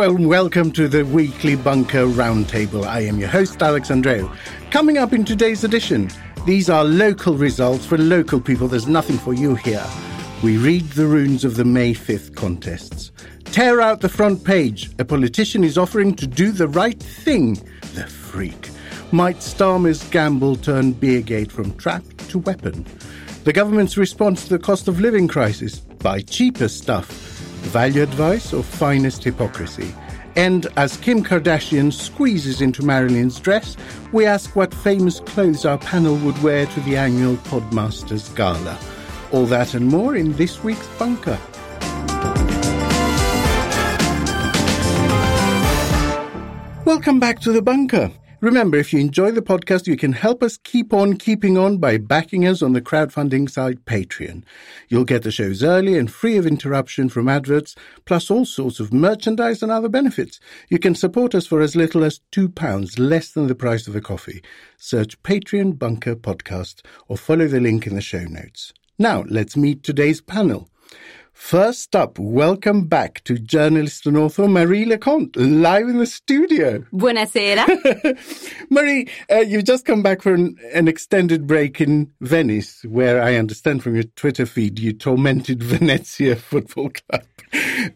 And welcome to the weekly Bunker Roundtable. I am your host, Alex Andreou. Coming up in today's edition, these are local results for local people. There's nothing for you here. We read the runes of the May 5th contests. Tear out the front page. A politician is offering to do the right thing. The freak. Might Starmer's gamble turn Beergate from trap to weapon? The government's response to the cost of living crisis. Buy cheaper stuff value advice or finest hypocrisy? And as Kim Kardashian squeezes into Marilyn's dress, we ask what famous clothes our panel would wear to the annual Podmasters Gala. All that and more in this week's Bunker. Welcome back to the Bunker. Remember, if you enjoy the podcast, you can help us keep on keeping on by backing us on the crowdfunding site Patreon. You'll get the shows early and free of interruption from adverts, plus all sorts of merchandise and other benefits. You can support us for as little as £2, less than the price of a coffee. Search Patreon Bunker Podcast or follow the link in the show notes. Now, let's meet today's panel. First up, welcome back to journalist and author Marie Le Conte, live in the studio. Buonasera. Marie, uh, you've just come back from an, an, extended break in Venice, where I understand from your Twitter feed you tormented Venezia Football Club.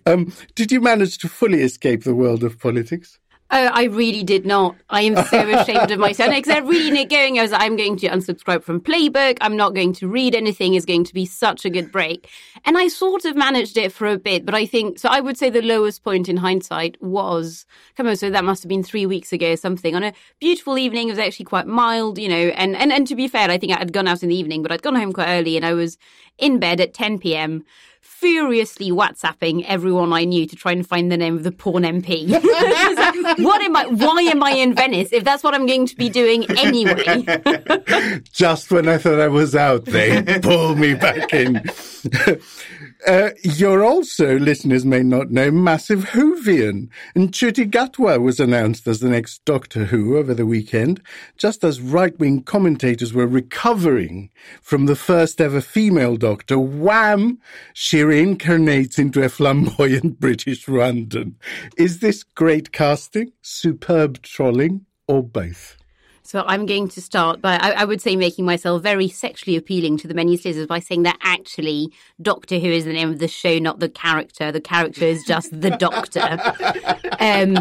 Um, did you manage to fully escape the world of politics? Oh, I really did not. I am so ashamed of myself because I really need going. I was, I'm going to unsubscribe from Playbook. I'm not going to read anything. It's going to be such a good break. And I sort of managed it for a bit, but I think, so I would say the lowest point in hindsight was, come on, so that must have been three weeks ago or something on a beautiful evening. It was actually quite mild, you know, and, and, and to be fair, I think I had gone out in the evening, but I'd gone home quite early and I was in bed at 10 p.m furiously WhatsApping everyone I knew to try and find the name of the porn MP. what am I? Why am I in Venice if that's what I'm going to be doing anyway? Just when I thought I was out, they pull me back in. Uh, you're also, listeners may not know, massive Whovian. And Ncuti Gatwa was announced as the next Doctor Who over the weekend, just as right-wing commentators were recovering from the first ever female Doctor. Wham! She reincarnates into a flamboyant British Rwandan. Is this great casting, superb trolling, or both? So I'm going to start by, I, I, would say, making myself very sexually appealing to the many listeners by saying that actually Doctor Who is the name of the show, not the character. The character is just the Doctor. Um,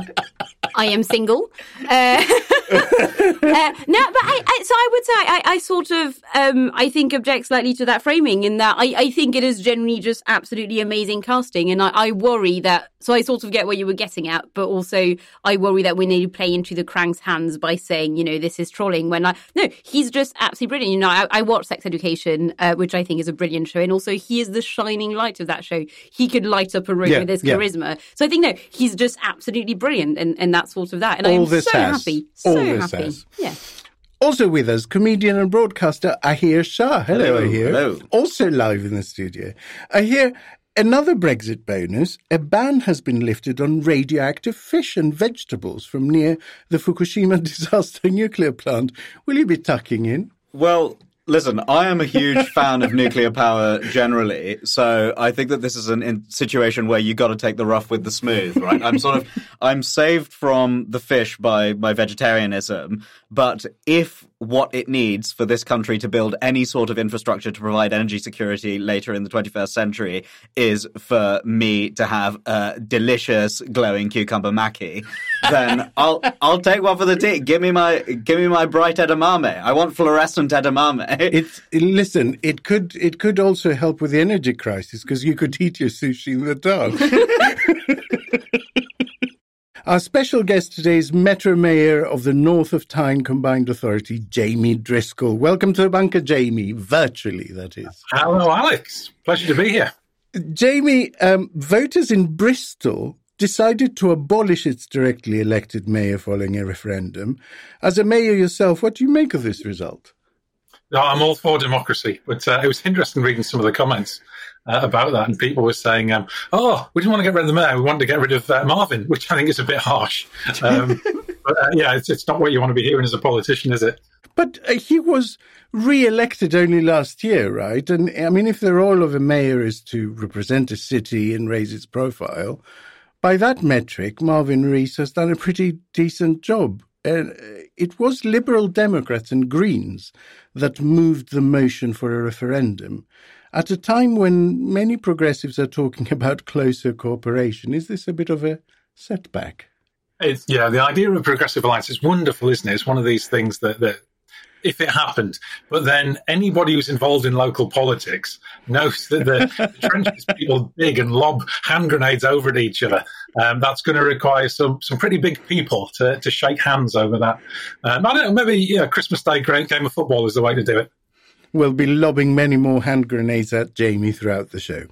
I am single. Uh, uh, no, but I, I, so I would say I, I sort of, um, I think object slightly to that framing in that I, I think it is generally just absolutely amazing casting. And I, I worry that, so I sort of get what you were getting at, but also I worry that we need to play into the crank's hands by saying, you know, this is trolling when I, no, he's just absolutely brilliant. You know, I, I watch Sex Education, uh, which I think is a brilliant show. And also he is the shining light of that show. He could light up a room yeah, with his yeah. charisma. So I think, no, he's just absolutely brilliant. And, and that sort of that. And All I'm this so has. happy. All so this happy. Has. Yeah. Also with us, comedian and broadcaster Ahir Shah. Hello, hello Ahir. Hello. Also live in the studio. Ahir, another Brexit bonus, a ban has been lifted on radioactive fish and vegetables from near the Fukushima disaster nuclear plant. Will you be tucking in? Well, Listen, I am a huge fan of nuclear power generally, so I think that this is a situation where you got to take the rough with the smooth, right? I'm sort of I'm saved from the fish by my vegetarianism, but if what it needs for this country to build any sort of infrastructure to provide energy security later in the 21st century is for me to have a delicious glowing cucumber maki, then I'll I'll take one for the team. Give me my give me my bright edamame. I want fluorescent edamame. It's listen. It could it could also help with the energy crisis because you could eat your sushi in the dark. Our special guest today is Metro Mayor of the North of Tyne Combined Authority, Jamie Driscoll. Welcome to the bunker, Jamie, virtually, that is. Hello, Alex. Pleasure to be here. Jamie, um, voters in Bristol decided to abolish its directly elected mayor following a referendum. As a mayor yourself, what do you make of this result? No, I'm all for democracy, but uh, it was interesting reading some of the comments uh, about that, and people were saying, um, "Oh, we didn't want to get rid of the mayor; we wanted to get rid of uh, Marvin," which I think is a bit harsh. Um, but uh, yeah, it's, it's not what you want to be hearing as a politician, is it? But uh, he was re-elected only last year, right? And I mean, if the role of a mayor is to represent a city and raise its profile, by that metric, Marvin Rees has done a pretty decent job. Uh, it was Liberal Democrats and Greens that moved the motion for a referendum. At a time when many progressives are talking about closer cooperation, is this a bit of a setback? It's, yeah, the idea of a progressive alliance is wonderful, isn't it? It's one of these things that, that if it happened. But then anybody who's involved in local politics knows that the, the trenches people dig and lob hand grenades over at each other. Um, that's going to require some some pretty big people to, to shake hands over that. Um, I don't know, maybe yeah, Christmas Day game of football is the way to do it. We'll be lobbing many more hand grenades at Jamie throughout the show.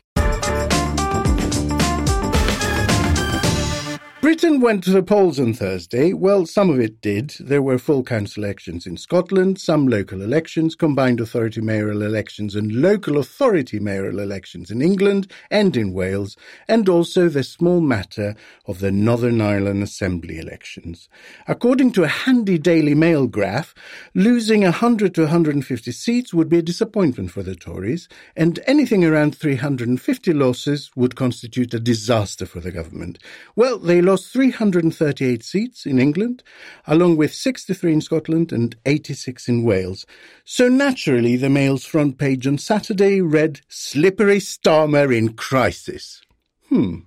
Britain went to the polls on Thursday. Well, some of it did. There were full council elections in Scotland, some local elections, combined authority mayoral elections, and local authority mayoral elections in England and in Wales, and also the small matter of the Northern Ireland Assembly elections. According to a handy Daily Mail graph, losing 100 to 150 seats would be a disappointment for the Tories, and anything around 350 losses would constitute a disaster for the government. Well, they lost 338 seats in England, along with 63 in Scotland and 86 in Wales. So naturally, the Mail's front page on Saturday read Slippery Starmer in Crisis. Hmm.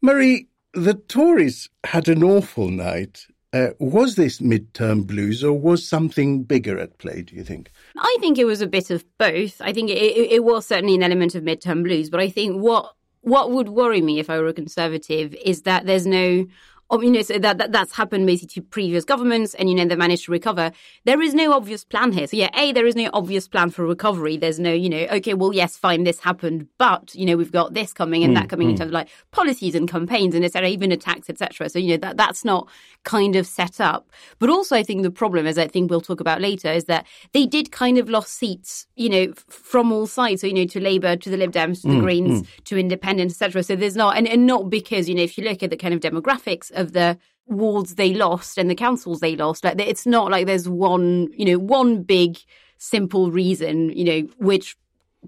Marie, the Tories had an awful night. Uh, was this midterm blues or was something bigger at play, do you think? I think it was a bit of both. I think it, it was certainly an element of midterm blues, but I think what what would worry me if I were a conservative is that there's no Oh, you know, so that, that that's happened basically to previous governments, and you know they managed to recover. There is no obvious plan here. So yeah, a there is no obvious plan for recovery. There's no, you know, okay, well yes, fine, this happened, but you know we've got this coming and mm, that coming mm. in terms of like policies and campaigns and etc., even attacks, etc. So you know that that's not kind of set up. But also, I think the problem, as I think we'll talk about later, is that they did kind of lost seats, you know, from all sides. So you know, to Labour, to the Lib Dems, to the mm, Greens, mm. to Independents, etc. So there's not, and, and not because you know, if you look at the kind of demographics of the wards they lost and the councils they lost. Like it's not like there's one, you know, one big simple reason, you know, which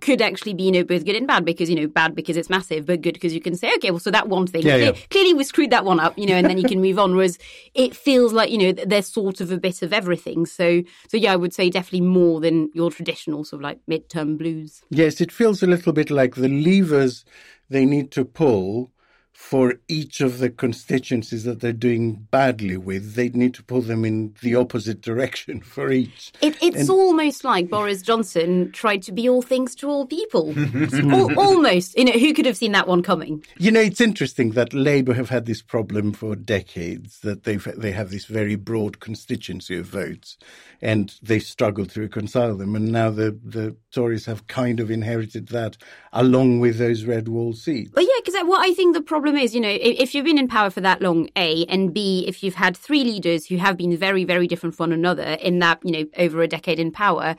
could actually be, you know, both good and bad because, you know, bad because it's massive, but good because you can say, okay, well, so that one thing, yeah, yeah. clearly we screwed that one up, you know, and then you can move on. Whereas it feels like, you know, there's sort of a bit of everything. So, so yeah, I would say definitely more than your traditional sort of like midterm blues. Yes, it feels a little bit like the levers they need to pull for each of the constituencies that they're doing badly with, they'd need to pull them in the opposite direction for each. It, it's and, almost like Boris Johnson tried to be all things to all people. all, almost. You know, who could have seen that one coming? You know, it's interesting that Labour have had this problem for decades, that they they have this very broad constituency of votes, and they struggle to reconcile them. And now the, the Tories have kind of inherited that along with those red wall seats. But yeah, because what I think the problem is, you know, if you've been in power for that long, A, and B, if you've had three leaders who have been very, very different from one another in that, you know, over a decade in power,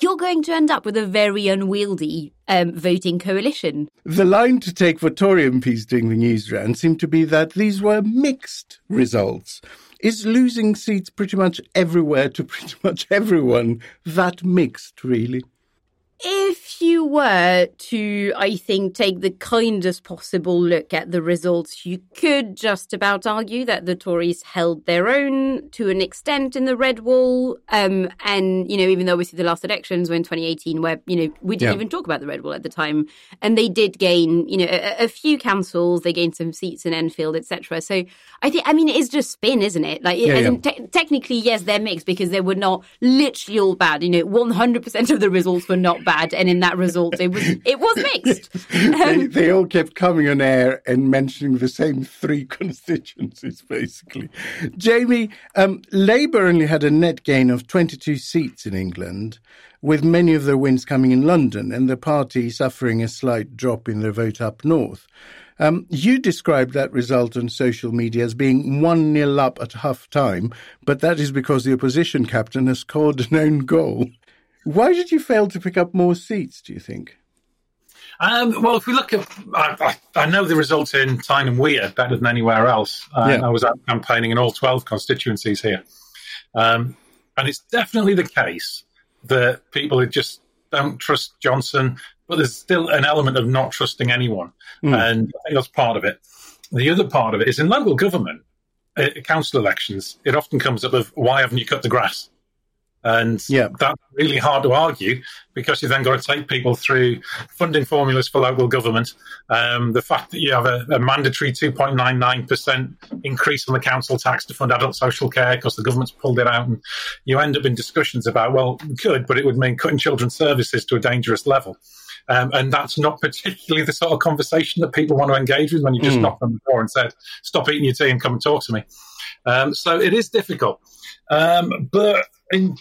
you're going to end up with a very unwieldy um, voting coalition. The line to take for Tory MPs doing the news round seemed to be that these were mixed results. Is losing seats pretty much everywhere to pretty much everyone that mixed, really? If you were to, I think, take the kindest possible look at the results, you could just about argue that the Tories held their own to an extent in the Red Wall. Um, and, you know, even though obviously the last elections were in 2018, where, you know, we didn't yeah. even talk about the Red Wall at the time. And they did gain, you know, a, a few councils, they gained some seats in Enfield, etc. So I think, I mean, it is just spin, isn't it? Like, yeah, yeah. Te- technically, yes, they're mixed because they were not literally all bad. You know, 100% of the results were not bad bad, and in that result, it was it was mixed. they, um, they, all kept coming on air and mentioning the same three constituencies, basically. Jamie, um, Labour only had a net gain of 22 seats in England, with many of their wins coming in London, and the party suffering a slight drop in their vote up north. Um, you described that result on social media as being 1 0 up at half time, but that is because the opposition captain has scored an own goal. Why did you fail to pick up more seats, do you think? Um, well, if we look at, I, I, I, know the results in Tyne and Wear better than anywhere else. Uh, yeah. I was out campaigning in all 12 constituencies here. Um, and it's definitely the case that people just don't trust Johnson, but there's still an element of not trusting anyone. Mm. And I think that's part of it. the other part of it is in local government, uh, council elections, it often comes up of why haven't you cut the grass? And Yeah. that's really hard to argue because you then got to take people through funding formulas for local government. Um, the fact that you have a, a mandatory 2.99% increase on the council tax to fund adult social care because the government's pulled it out. And you end up in discussions about, well, good, but it would mean cutting children's services to a dangerous level. Um, and that's not particularly the sort of conversation that people want to engage with when you just knock on the door and said, stop eating your tea and come and talk to me. Um, so it is difficult. Um, but in,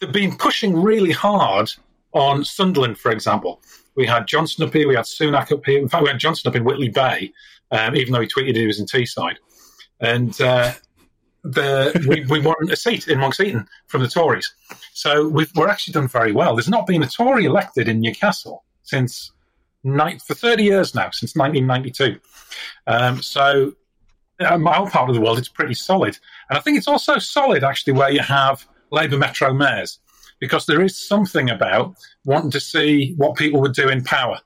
they've been pushing really hard on Sunderland, for example. We had Johnson up here, we had Sunak up here. In fact, we had Johnson up in Whitley Bay, um, even though he tweeted he was in Teesside. And uh, the, we, we won a seat in Monkseaton from the Tories. So we've, we're actually done very well. There's not been a Tory elected in Newcastle since ni- for 30 years now, since 1992. Um, so uh, my own part of the world, it's pretty solid. And I think it's also solid, actually, where you have Labour Metro mayors, because there is something about wanting to see what people would do in power.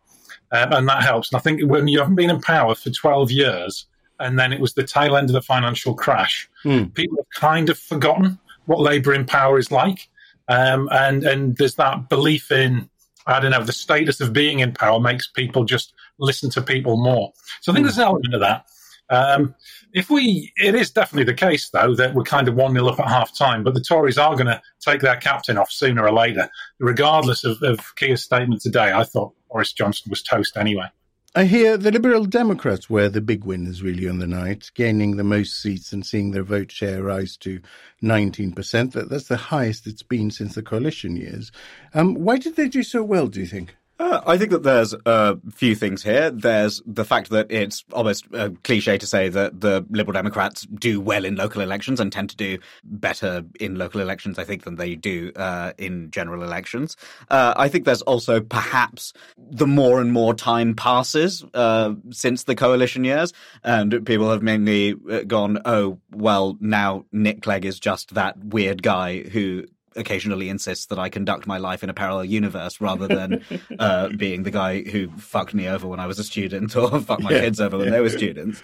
Um, and that helps. And I think when you haven't been in power for 12 years, and then it was the tail end of the financial crash, people have kind of forgotten what Labour in power is like. Um, and, and there's that belief in, I don't know, the status of being in power makes people just listen to people more. So I think there's an element of that. Um, if we, it is definitely the case though that we're kind of one nil up at half time, but the Tories are going to take their captain off sooner or later, regardless of, of Keir's statement today. I thought Boris Johnson was toast anyway. I hear the Liberal Democrats were the big winners really on the night, gaining the most seats and seeing their vote share rise to 19%. That, that's the highest it's been since the coalition years. Um, why did they do so well, do you think? Uh, I think that there's a few things here. There's the fact that it's almost a cliche to say that the Liberal Democrats do well in local elections and tend to do better in local elections, I think, than they do uh, in general elections. Uh, I think there's also perhaps the more and more time passes uh, since the coalition years, and people have mainly uh, gone, oh, well, now Nick Clegg is just that weird guy who occasionally insists that I conduct my life in a parallel universe rather than uh, being the guy who fucked me over when I was a student or fucked my kids over when they were students.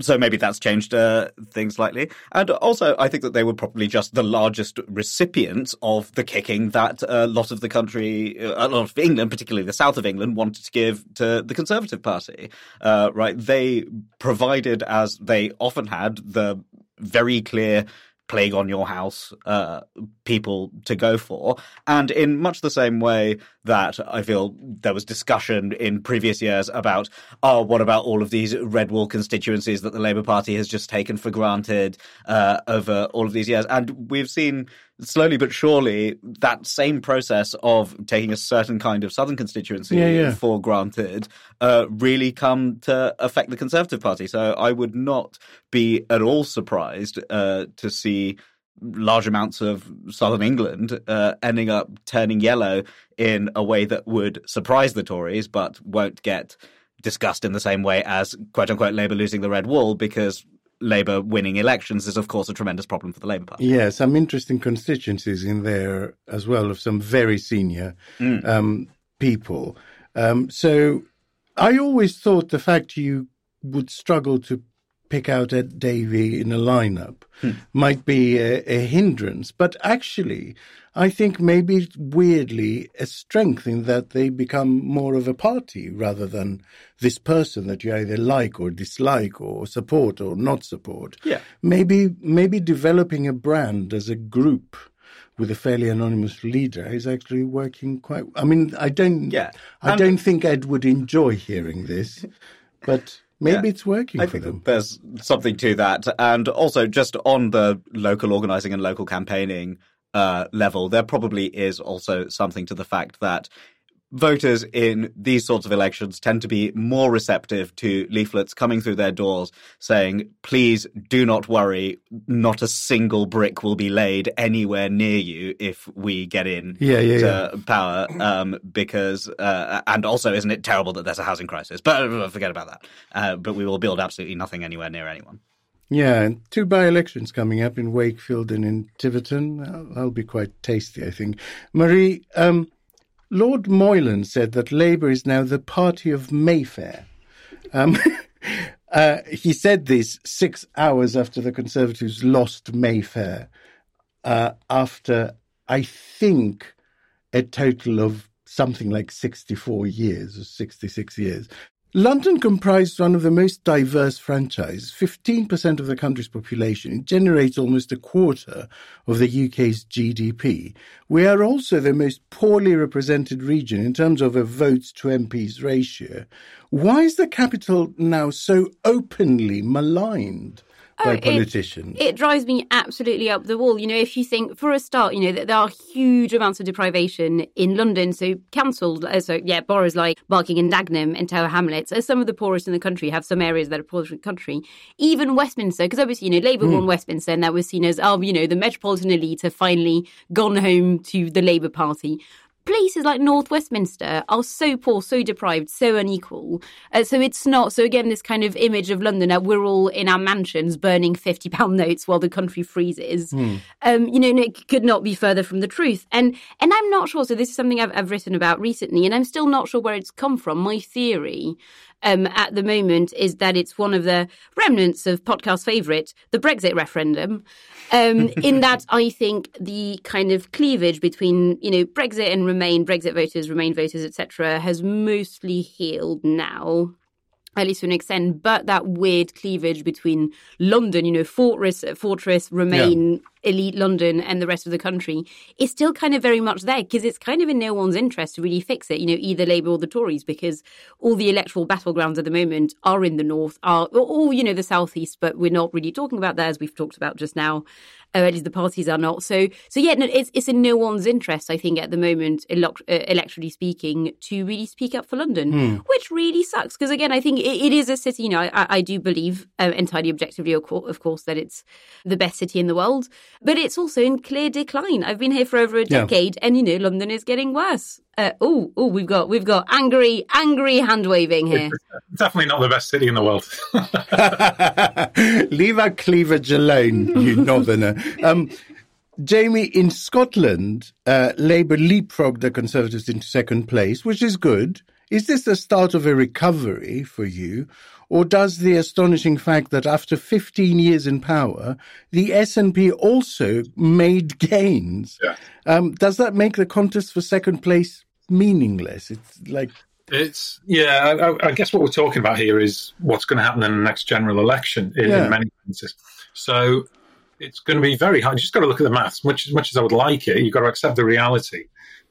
So maybe that's changed uh, things slightly. And also, I think that they were probably just the largest recipients of the kicking that a lot of the country, uh, a lot of England, particularly the south of England, wanted to give to the Conservative Party. Uh, right? They provided, as they often had, the very clear plague on your house uh, people to go for. And in much the same way that I feel there was discussion in previous years about, oh, what about all of these red wall constituencies that the Labour Party has just taken for granted uh, over all of these years? And we've seen slowly but surely that same process of taking a certain kind of southern constituency Yeah, yeah. for granted uh, really come to affect the Conservative Party. So I would not be at all surprised uh, to see large amounts of southern England uh, ending up turning yellow in a way that would surprise the Tories, but won't get discussed in the same way as quote unquote Labour losing the red wall because Labour winning elections is, of course, a tremendous problem for the Labour Party. Yeah, some interesting constituencies in there as well of some very senior um, people. Um, so I always thought the fact you would struggle to pick out Ed Davey in a lineup hmm. might be a, a hindrance, but actually, I think maybe weirdly a strength in that they become more of a party rather than this person that you either like or dislike or support or not support. Yeah. Maybe maybe developing a brand as a group with a fairly anonymous leader is actually working quite. I mean, I don't. Yeah. I don't think Ed would enjoy hearing this, but maybe Yeah. it's working I for think them. there's something to that. And also, just on the local organizing and local campaigning uh, level, there probably is also something to the fact that voters in these sorts of elections tend to be more receptive to leaflets coming through their doors saying, please do not worry, not a single brick will be laid anywhere near you if we get in Yeah, yeah, to power. Um, because, uh, and also, isn't it terrible that there's a housing crisis? But uh, forget about that. Uh, but we will build absolutely nothing anywhere near anyone. Yeah, and two by-elections coming up in Wakefield and in Tiverton. That'll be quite tasty, I think. Marie, um, Lord Moylan said that Labour is now the party of Mayfair. Um, Uh, he said this six hours after the Conservatives lost Mayfair, uh, after, I think, a total of something like 64 years or 66 years. London comprised one of the most diverse franchises, 15% of the country's population. It generates almost a quarter of the UK's GDP. We are also the most poorly represented region in terms of a votes to MPs ratio. Why is the capital now so openly maligned? By Oh, politicians. It, it drives me absolutely up the wall. You know, if you think, for a start, you know, that there are huge amounts of deprivation in London. So cancelled, uh, so yeah, boroughs like Barking and Dagenham and Tower Hamlets are some of the poorest in the country, have some areas that are poorest in the country. Even Westminster, because obviously, you know, Labour won Westminster and that was seen as, oh, you know, the metropolitan elite have finally gone home to the Labour Party places like North Westminster are so poor, so deprived, so unequal. Uh, so it's not. So again, this kind of image of London, uh, we're all in our mansions burning fifty pound notes while the country freezes. Um, you know, it could not be further from the truth. And and I'm not sure. So this is something I've, I've written about recently, and I'm still not sure where it's come from. My theory. Um, at the moment, is that it's one of the remnants of podcast favourite, the Brexit referendum. Um, in that, I think the kind of cleavage between you know Brexit and Remain, Brexit voters, Remain voters, etc., has mostly healed now at least to an extent, but that weird cleavage between London, you know, fortress, fortress, remain elite London and the rest of the country is still kind of very much there because it's kind of in no one's interest to really fix it, you know, either Labour or the Tories, because all the electoral battlegrounds at the moment are in the north, are or, you know the southeast, but we're not really talking about that as we've talked about just now. Uh, at least the parties are not. So, so yeah, no, it's it's in no one's interest, I think, at the moment, elect- uh, electorally speaking, to really speak up for London, which really sucks because again, I think it, it is a city. You know, I, I do believe uh, entirely objectively, of course, that it's the best city in the world, but it's also in clear decline. I've been here for over a Yeah. decade, and you know, London is getting worse. Uh, oh, oh, we've got we've got angry, angry hand waving here. Definitely not the best city in the world. Leave our cleavage alone, you northerner. Um, Jamie, in Scotland, uh, Labour leapfrogged the Conservatives into second place, which is good. Is this the start of a recovery for you? Or does the astonishing fact that after 15 years in power, the SNP also made gains? Yeah. Um, does that make the contest for second place meaningless? It's like, It's yeah. I, I- I guess what we're talking about here is what's going to happen in the next general election in, Yeah. in many senses. So it's going to be very hard. You just got to look at the maths. Much as much as I would like it, you've got to accept the reality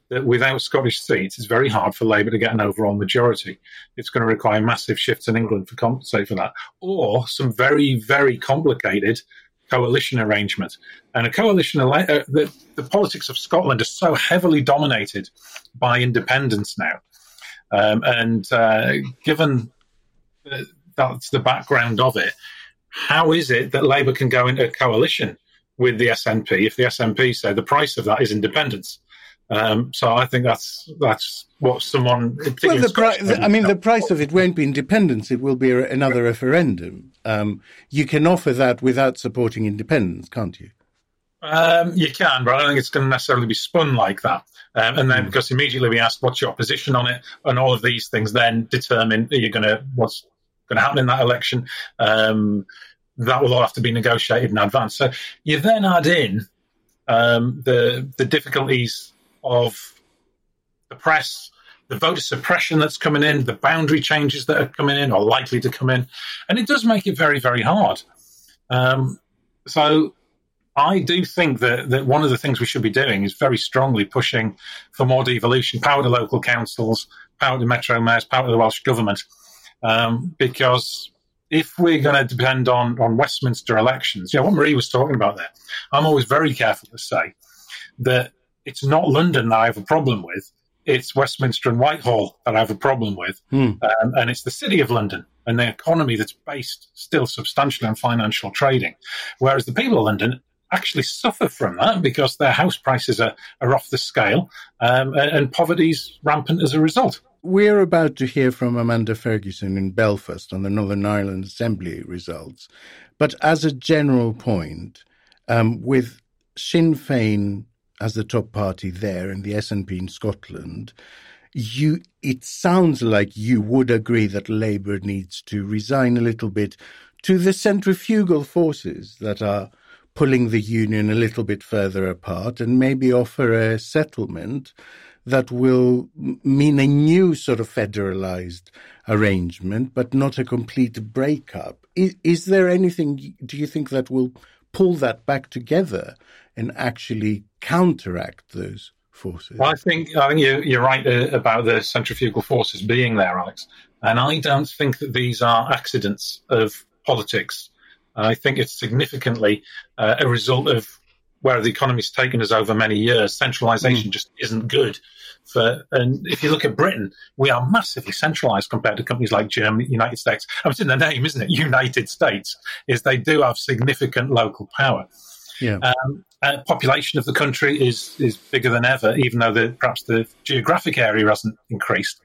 that without Scottish seats, it's very hard for Labour to get an overall majority. It's going to require massive shifts in England to compensate for that, or some very very complicated coalition arrangement. And a coalition, uh, the, the politics of Scotland is so heavily dominated by independence now. Um, and uh, given that that's the background of it, how is it that Labour can go into a coalition with the SNP if the SNP say the price of that is independence? Um, so I think that's that's what someone. Well, the pri- Scotland, I mean, the price of it won't be independence. It will be another referendum. Um, you can offer that without supporting independence, can't you? Um, you can, but I don't think it's going to necessarily be spun like that. Um, and then because immediately we ask what's your position on it, and all of these things then determine you're going to what's going to happen in that election. Um, that will all have to be negotiated in advance. So you then add in um, the the difficulties of the press, the voter suppression that's coming in, the boundary changes that are coming in or likely to come in, and it does make it very very hard. Um, so I do think that, that one of the things we should be doing is very strongly pushing for more devolution, power to local councils, power to metro mayors, power to the Welsh government. Um, because if we're going to depend on, on Westminster elections, yeah, what Marie was talking about there, I'm always very careful to say that it's not London that I have a problem with. It's Westminster and Whitehall that I have a problem with. Um, and it's the City of London and the economy that's based still substantially on financial trading. Whereas the people of London actually suffer from that because their house prices are, are off the scale um, and, and poverty's rampant as a result. We're about to hear from Amanda Ferguson in Belfast on the Northern Ireland Assembly results. But as a general point, um, with Sinn Féin as the top party there and the SNP in Scotland, you it sounds like you would agree that Labour needs to resign a little bit to the centrifugal forces that are pulling the union a little bit further apart and maybe offer a settlement that will mean a new sort of federalized arrangement, but not a complete breakup. Is, is there anything, do you think, that will pull that back together and actually counteract those forces? Well, I think I think you're, you're right uh, about the centrifugal forces being there, Alex. And I don't think that these are accidents of politics. I think it's significantly uh, a result of where the economy's taken us over many years. Centralization mm. just isn't good. For, and if you look at Britain, we are massively centralized compared to companies like Germany, United States. I mean, it's in the name, isn't it? United States is they do have significant local power. Yeah. Um, uh, population of the country is is bigger than ever, even though the, perhaps the geographic area hasn't increased.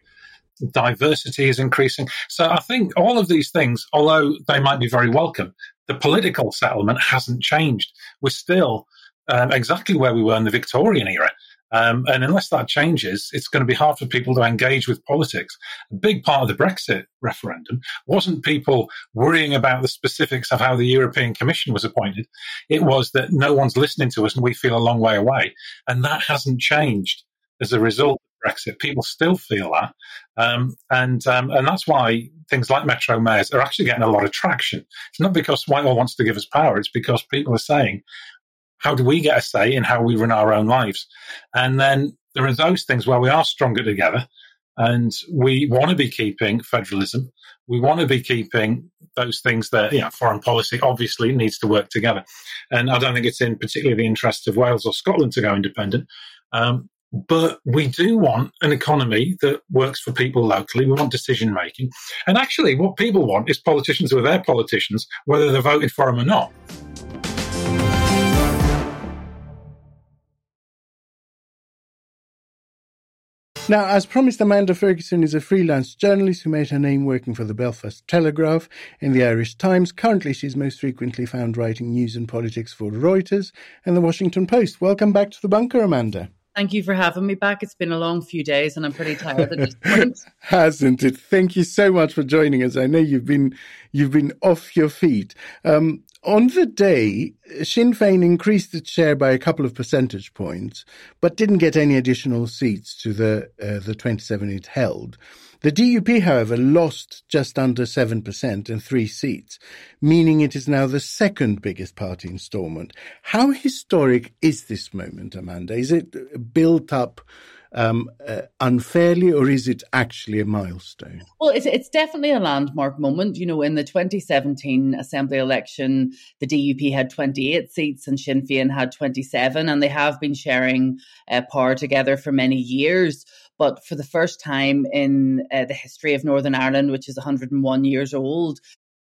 Diversity is increasing. So I think all of these things, although they might be very welcome, the political settlement hasn't changed. We're still um, exactly where we were in the Victorian era. Um, and unless that changes, it's going to be hard for people to engage with politics. A big part of the Brexit referendum wasn't people worrying about the specifics of how the European Commission was appointed. It was that no one's listening to us and we feel a long way away. And that hasn't changed as a result of Brexit. People still feel that. Um, and, um, and that's why things like Metro mayors are actually getting a lot of traction. It's not because Whitehall wants to give us power. It's because people are saying, how do we get a say in how we run our own lives? And then there are those things where we are stronger together and we want to be keeping federalism. We want to be keeping those things that, you know, foreign policy obviously needs to work together. And I don't think it's in particularly the interest of Wales or Scotland to go independent. Um, but we do want an economy that works for people locally. We want decision making. And actually, what people want is politicians who are their politicians, whether they're voted for them or not. Now, as promised, Amanda Ferguson is a freelance journalist who made her name working for the Belfast Telegraph and the Irish Times. Currently, she's most frequently found writing news and politics for Reuters and the Washington Post. Welcome back to the bunker, Amanda. Thank you for having me back. It's been a long few days and I'm pretty tired at this point. Hasn't it? Thank you so much for joining us. I know you've been you've been off your feet. Um, on the day, Sinn Féin increased its share by a couple of percentage points, but didn't get any additional seats to the uh, the 27 it held. The DUP, however, lost just under 7% and three seats, meaning it is now the second biggest party in Stormont. How historic is this moment, Amanda? Is it built up um, uh, unfairly, or is it actually a milestone? Well, it's, it's definitely a landmark moment. You know, in the 2017 Assembly election, the DUP had 28 seats and Sinn Féin had 27, and they have been sharing uh, power together for many years. But for the first time in uh, the history of Northern Ireland, which is 101 years old,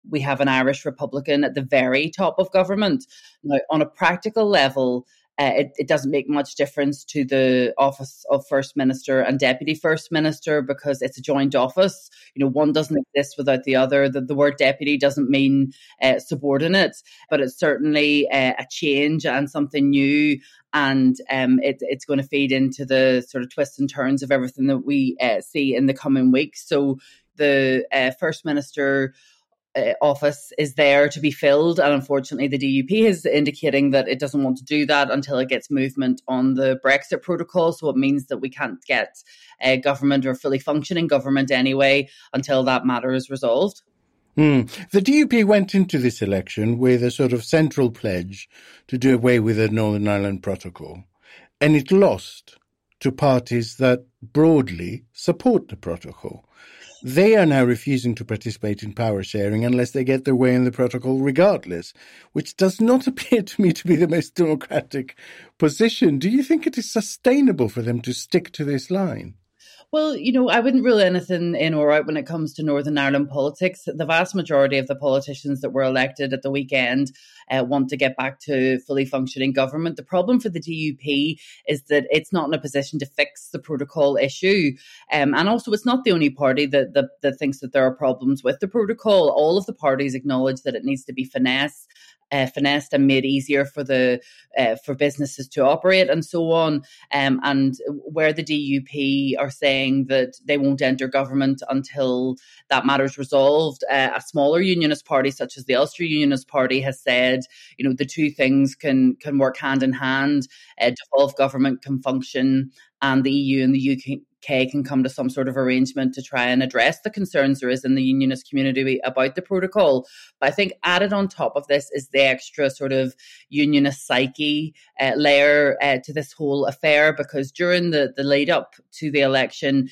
we have an Irish Republican at the very top of government. Now, on a practical level, uh, it, it, doesn't make much difference to the office of First Minister and Deputy First Minister because it's a joint office. You know, one doesn't exist without the other. The, the word deputy doesn't mean uh, subordinate, but it's certainly uh, a change and something new. And um, it, it's going to feed into the sort of twists and turns of everything that we uh, see in the coming weeks. So the uh, First Minister uh, office is there to be filled. And unfortunately, the DUP is indicating that it doesn't want to do that until it gets movement on the Brexit protocol. So it means that we can't get a government or fully functioning government anyway until that matter is resolved. Mm. The DUP went into this election with a sort of central pledge to do away with the Northern Ireland Protocol, and it lost to parties that broadly support the protocol. They are now refusing to participate in power sharing unless they get their way in the protocol regardless, which does not appear to me to be the most democratic position. Do you think it is sustainable for them to stick to this line? Well, you know, I wouldn't rule anything in or out when it comes to Northern Ireland politics. The vast majority of the politicians that were elected at the weekend uh, want to get back to fully functioning government. The problem for the DUP is that it's not in a position to fix the protocol issue. Um, and also, it's not the only party that, that, that thinks that there are problems with the protocol. All of the parties acknowledge that it needs to be finessed uh, finessed and made easier for the uh, for businesses to operate and so on. Um, and where the DUP are saying that they won't enter government until that matter's resolved, uh, a smaller unionist party such as the Ulster Unionist Party has said, you know, the two things can can work hand in hand. Uh, devolved government can function, and the EU and the UK can come to some sort of arrangement to try and address the concerns there is in the unionist community about the protocol. But I think added on top of this is the extra sort of unionist psyche uh, layer uh, to this whole affair because during the, the lead up to the election,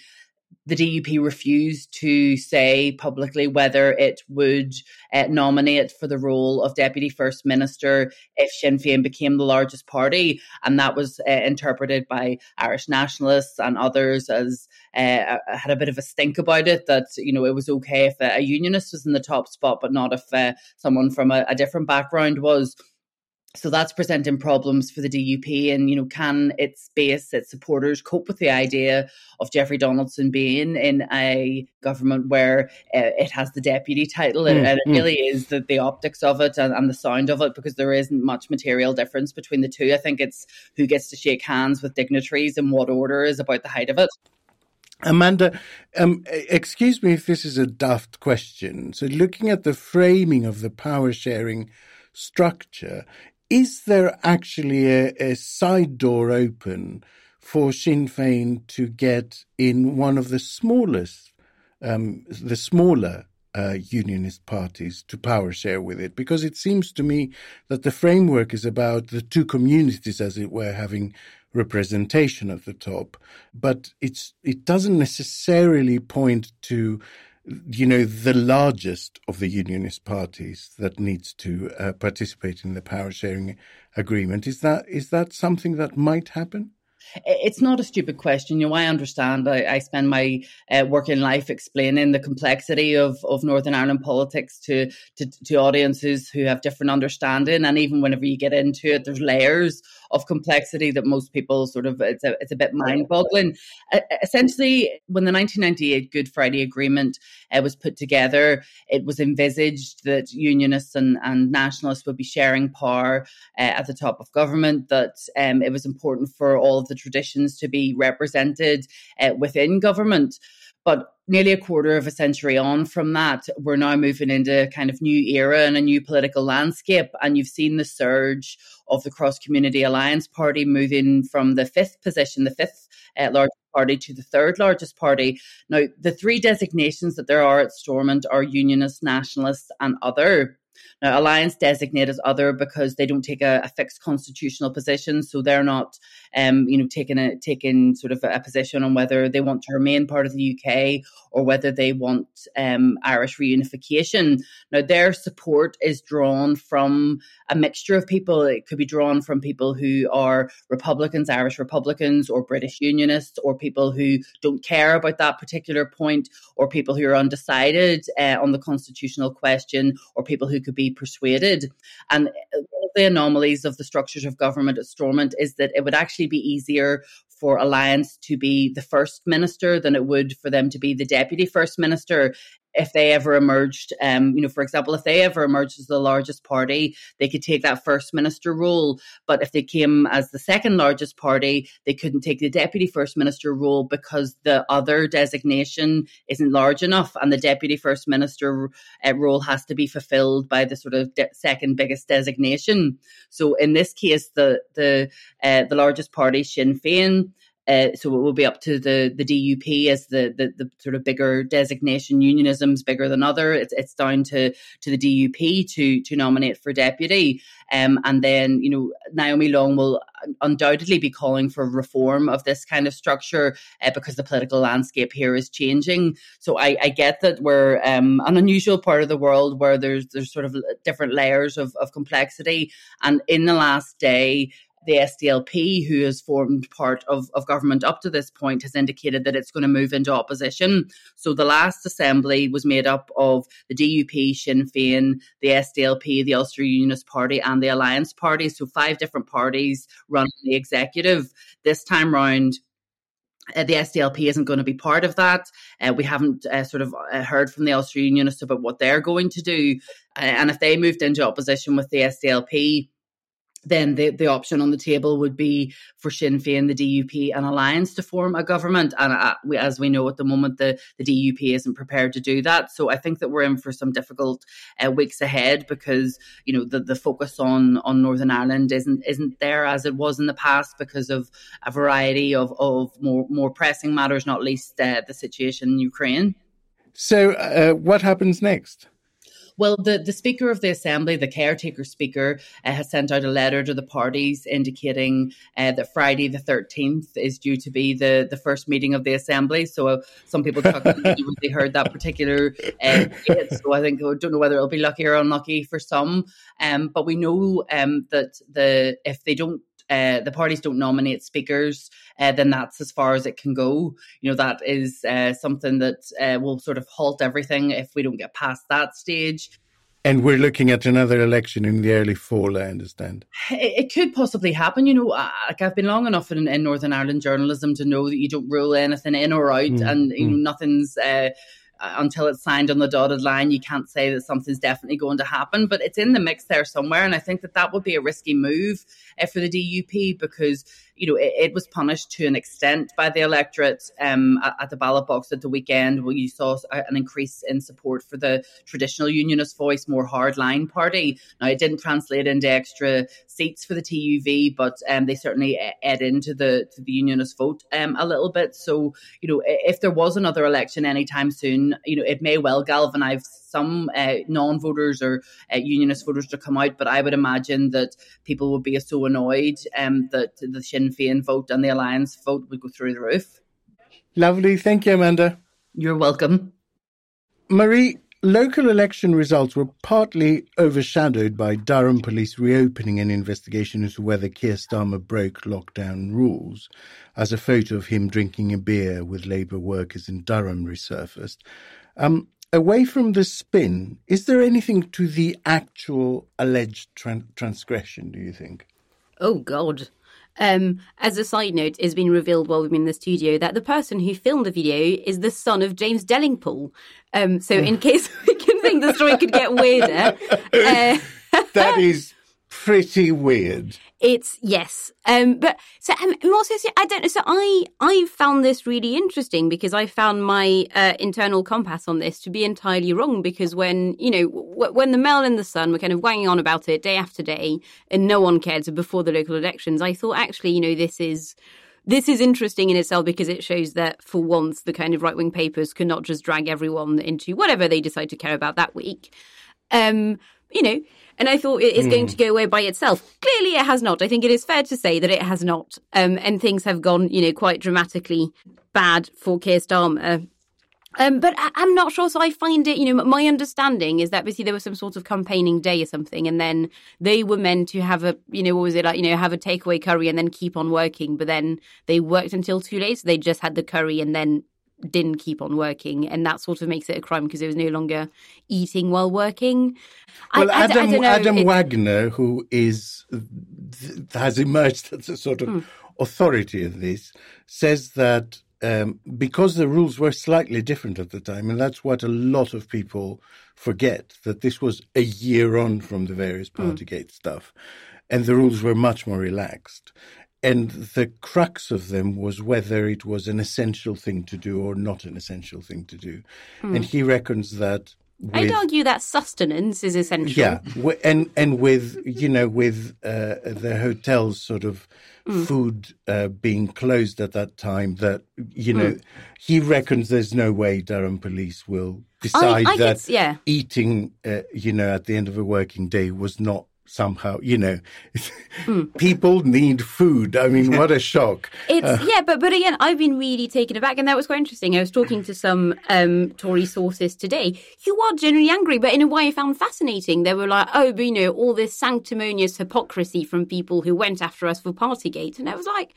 the DUP refused to say publicly whether it would uh, nominate for the role of Deputy First Minister if Sinn Féin became the largest party. And that was uh, interpreted by Irish nationalists and others as uh, had a bit of a stink about it that, you know, it was okay if a, unionist was in the top spot, but not if uh, someone from a, a different background was. So that's presenting problems for the DUP. And, you know, can its base, its supporters cope with the idea of Jeffrey Donaldson being in a government where uh, it has the deputy title? Mm, and it mm. really is the, the optics of it and, and the sound of it because there isn't much material difference between the two. I think it's who gets to shake hands with dignitaries and what order is about the height of it. Amanda, um, excuse me if this is a daft question. So, looking at the framing of the power sharing structure, is there actually a, a side door open for Sinn Féin to get in one of the smallest, um, the smaller uh, unionist parties to power share with it? Because it seems to me that the framework is about the two communities, as it were, having representation at the top, but it's it doesn't necessarily point to you know, the largest of the unionist parties that needs to uh, participate in the power sharing agreement. Is that is that something that might happen? It's not a stupid question. You know, I understand. I, I spend my uh, working life explaining the complexity of, of Northern Ireland politics to, to to audiences who have different understanding. And even whenever you get into it, there's layers of complexity that most people sort of it's a, it's a bit mind boggling. Uh, essentially, when the 1998 Good Friday Agreement uh, was put together, it was envisaged that unionists and, and nationalists would be sharing power uh, at the top of government, that um, it was important for all of the traditions to be represented uh, within government. But nearly a quarter of a century on from that, we're now moving into kind of new era and a new political landscape. And you've seen the surge of the Cross Community Alliance Party moving from the fifth position, the fifth uh, largest party, to the third largest party. Now, the three designations that there are at Stormont are Unionist, Nationalist, and Other. Now, Alliance designate as other because they don't take a, a fixed constitutional position, so they're not, um, you know, taking a taking sort of a position on whether they want to remain part of the UK or whether they want um, Irish reunification. Now, their support is drawn from a mixture of people. It could be drawn from people who are Republicans, Irish Republicans, or British Unionists, or people who don't care about that particular point, or people who are undecided uh, on the constitutional question, or people who could be persuaded. And uh, one of the anomalies of the structures of government at Stormont is that it would actually be easier for Alliance to be the first minister than it would for them to be the deputy first minister if they ever emerged, um, you know, for example, if they ever emerged as the largest party, they could take that first minister role. But if they came as the second largest party, they couldn't take the deputy first minister role because the other designation isn't large enough, and the deputy first minister uh, role has to be fulfilled by the sort of de- second biggest designation. So in this case, the the uh, the largest party, Sinn Féin, uh, so it will be up to the the DUP as the, the, the sort of bigger designation. Unionism's bigger than other. It's it's down to to the DUP to to nominate for deputy. Um, and then you know Naomi Long will undoubtedly be calling for reform of this kind of structure uh, because the political landscape here is changing. So I, I get that we're um, an unusual part of the world where there's there's sort of different layers of, of complexity. And in the last day, the SDLP, who has formed part of, of government up to this point, has indicated that it's going to move into opposition. So the last assembly was made up of the DUP, Sinn Féin, the SDLP, the Ulster Unionist Party, and the Alliance Party. So five different parties run the executive. This time round, Uh, the SDLP isn't going to be part of that. Uh, we haven't uh, sort of uh, heard from the Ulster Unionists about what they're going to do. Uh, and if they moved into opposition with the SDLP, then the, the option on the table would be for Sinn Féin, the DUP, and Alliance to form a government. And uh, we, as we know at the moment, the, the DUP isn't prepared to do that. So I think that we're in for some difficult uh, weeks ahead because you know the, the focus on on Northern Ireland isn't isn't there as it was in the past because of a variety of, of more more pressing matters, not least uh, the situation in Ukraine. So, uh, what happens next? Well, the, the Speaker of the Assembly, the caretaker Speaker, uh, has sent out a letter to the parties indicating uh, that Friday the 13th is due to be the, the first meeting of the Assembly. So uh, some people when they heard that particular uh, date. So I think I don't know whether it'll be lucky or unlucky for some. Um, but we know um, that the if they don't uh, the parties don't nominate speakers, uh, then that's as far as it can go. You know, that is uh, something that uh, will sort of halt everything if we don't get past that stage. And we're looking at another election in the early fall, I understand. It, it could possibly happen. You know, like I've been long enough in, in, Northern Ireland journalism to know that you don't rule anything in or out, mm, and you know, mm. nothing's uh, uh, until it's signed on the dotted line, you can't say that something's definitely going to happen, but it's in the mix there somewhere. And I think that that would be a risky move uh, for the DUP because you know, it, it, was punished to an extent by the electorate um, at, at, the ballot box at the weekend, where you saw an increase in support for the traditional unionist voice, more hardline party. Now, it didn't translate into extra seats for the TUV, but um, they certainly ed into the to the unionist vote um, a little bit. So, you know, if there was another election anytime soon, you know, it may well galvanise some uh, non-voters or uh, unionist voters to come out, but I would imagine that people would be so annoyed um, that the Sinn Féin vote and the Alliance vote would go through the roof. Lovely, thank you, Amanda. You're welcome, Marie. Local election results were partly overshadowed by Durham police reopening an investigation into whether Keir Starmer broke lockdown rules, as a photo of him drinking a beer with Labour workers in Durham resurfaced. Um, away from the spin, is there anything to the actual alleged transgression, do you think? Oh, God. Um, as a side note, it's been revealed while we've been in the studio that the person who filmed the video is the son of James Delingpole. Um, so, in case we can think the story could get weirder, uh, that is pretty weird. It's yes, um, but so um, more seriously, I don't know. So I I found this really interesting because I found my uh, internal compass on this to be entirely wrong. Because when you know w- when the Mail and the Sun were kind of wanging on about it day after day, and no one cared so before the local elections, I thought actually you know this is this is interesting in itself because it shows that for once the kind of right wing papers cannot just drag everyone into whatever they decide to care about that week. Um, you know, and I thought it is mm. going hmm. to go away by itself. Clearly, it has not. I think it is fair to say that it has not. Um, and things have gone, you know, quite dramatically bad for Keir Starmer. Um, but I, am not sure. So I find it, you know, my understanding is that obviously there was some sort of campaigning day or something, and then they were meant to have a, you know, what was it like, you know, have a takeaway curry and then keep on working. But then they worked until too late, so they just had the curry and then didn't keep on working, and that sort of makes it a crime because it was no longer eating while working. Well, I, Adam, I, I know, Adam Wagner, who is has emerged as a sort of hmm. authority in this, says that um, because the rules were slightly different at the time, and that's what a lot of people forget that this was a year on from the various hmm. Partygate stuff, and the rules were much more relaxed and the crux of them was whether it was an essential thing to do or not an essential thing to do. Hmm. And he reckons that. With, I'd argue that sustenance is essential. Yeah, and and with you know with uh, the hotels sort of mm. food uh, being closed at that time, that you know mm. he reckons there's no way Durham police will decide I, I that guess, yeah. eating uh, you know at the end of a working day was not somehow you know mm. people need food i mean what a shock it's uh, yeah but but again i've been really taken aback and that was quite interesting i was talking to some um tory sources today who are generally angry but in a way i found fascinating they were like oh but you know all this sanctimonious hypocrisy from people who went after us for partygate and i was like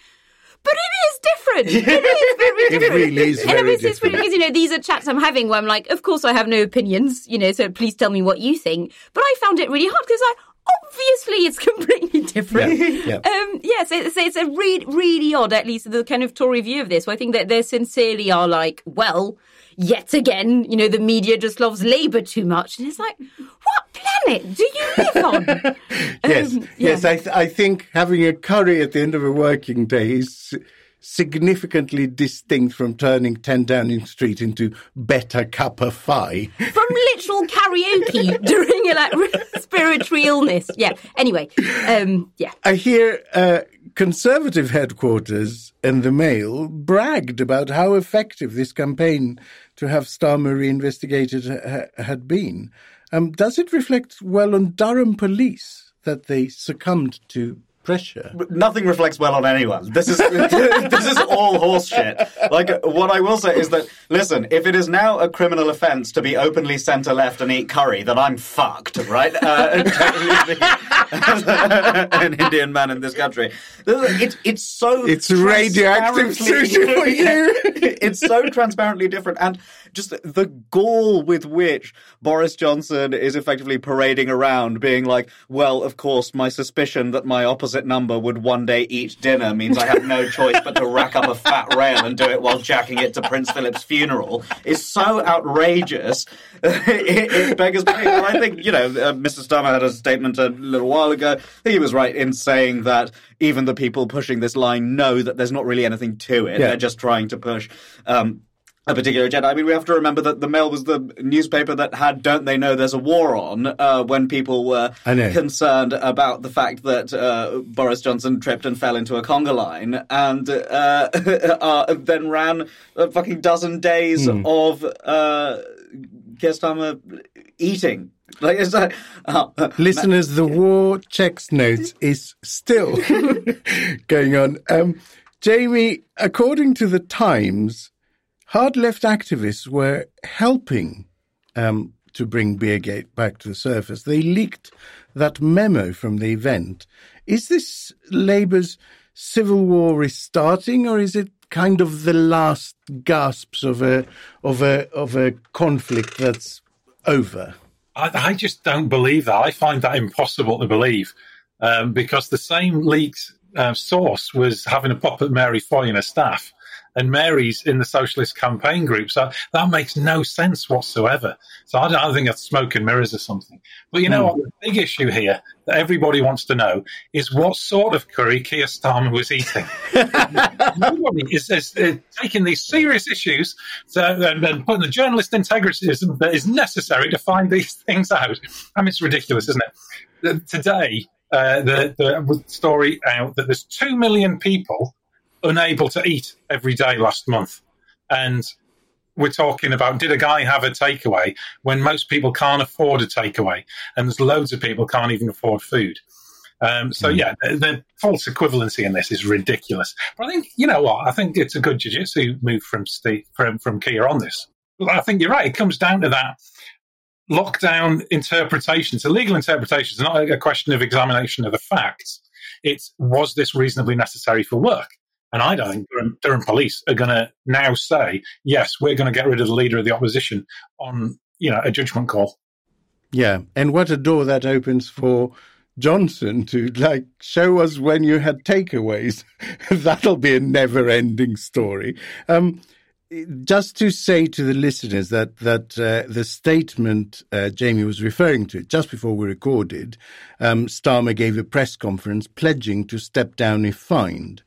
but it is different. It is very different. it really is very different. Because, you know, these are chats I'm having where I'm like, of course I have no opinions, you know, so please tell me what you think. But I found it really hard because I, obviously it's completely different. Yeah, yeah. Um, yeah so, so it's a really, really odd, at least the kind of Tory view of this. So I think that they sincerely are like, well, yet again, you know, the media just loves Labour too much. And it's like, what planet do you live on? yes, Um, yes. I, th- I think having a curry at the end of a working day is significantly distinct from turning 10 Downing Street into better cup of fi. From literal karaoke during a like respiratory illness. Yeah. Anyway, um, yeah. I hear uh, Conservative headquarters and the Mail bragged about how effective this campaign to have Starmer reinvestigated ha- had been. Um, does it reflect well on Durham police that they succumbed to pressure? Nothing reflects well on anyone. This is this is all horseshit. Like what I will say is that listen, if it is now a criminal offence to be openly centre left and eat curry, then I'm fucked, right? Uh, an Indian man in this country, it's it's so It's radioactive sushi for you. it's so transparently different and just the gall with which Boris Johnson is effectively parading around being like, well, of course, my suspicion that my opposite number would one day eat dinner means I have no choice but to rack up a fat rail and do it while jacking it to Prince Philip's funeral is so outrageous. it, it beggars belief. And I think, you know, uh, Mr. Starmer had a statement a little while ago. He was right in saying that even the people pushing this line know that there's not really anything to it. Yeah. They're just trying to push um, a particular agenda. I mean, we have to remember that the Mail was the newspaper that had "Don't They Know There's a War On" uh, when people were concerned about the fact that uh, Boris Johnson tripped and fell into a conga line, and uh, uh, then ran a fucking dozen days Hmm. of uh, Keir Starmer eating. Like, it's like, oh, Listeners, the war checks notes is still going on. Um, Jamie, according to the Times, hard left activists were helping um, to bring Beergate back to the surface. They leaked that memo from the event. Is this Labour's civil war restarting, or is it kind of the last gasps of a of a of a conflict that's over? I, I just don't believe that. I find that impossible to believe um, because the same leaked uh, source was having a pop at Mary Foy and her staff. And Mary's in the socialist campaign group, so that makes no sense whatsoever. So I don't, I think that's smoke and mirrors or something. But you know what? The big issue here that everybody wants to know is what sort of curry Keir Starmer was eating. Nobody is, is taking these serious issues to, and, and putting the journalist integrity that is necessary to find these things out. I mean, it's ridiculous, isn't it? Today, uh, the, the story out that there's two million people unable to eat every day last month, and we're talking about did a guy have a takeaway when most people can't afford a takeaway, and there's loads of people can't even afford food. Um, so yeah, the, the false equivalency in this is ridiculous. But I think you know what? I think it's a good jiu-jitsu move from Steve, from from Keir on this. I think you're right. It comes down to that lockdown interpretation. A legal interpretation. It's not a question of examination of the facts. It's was this reasonably necessary for work? And I don't think Durham, Durham police are going to now say yes, we're going to get rid of the leader of the opposition on you know a judgment call. Yeah, and what a door that opens for Johnson to like show us when you had takeaways. That'll be a never-ending story. Um, just to say to the listeners that that uh, the statement uh, Jamie was referring to just before we recorded, um, Starmer gave a press conference pledging to step down if fined.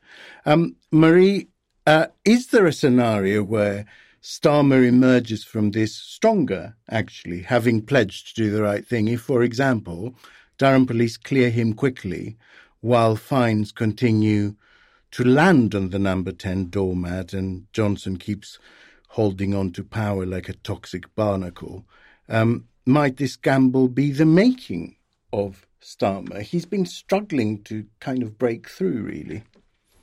Um, Marie, uh, is there a scenario where Starmer emerges from this stronger, actually, having pledged to do the right thing? If, for example, Durham police clear him quickly while fines continue to land on the number 10 doormat and Johnson keeps holding on to power like a toxic barnacle, um, might this gamble be the making of Starmer? He's been struggling to kind of break through, really.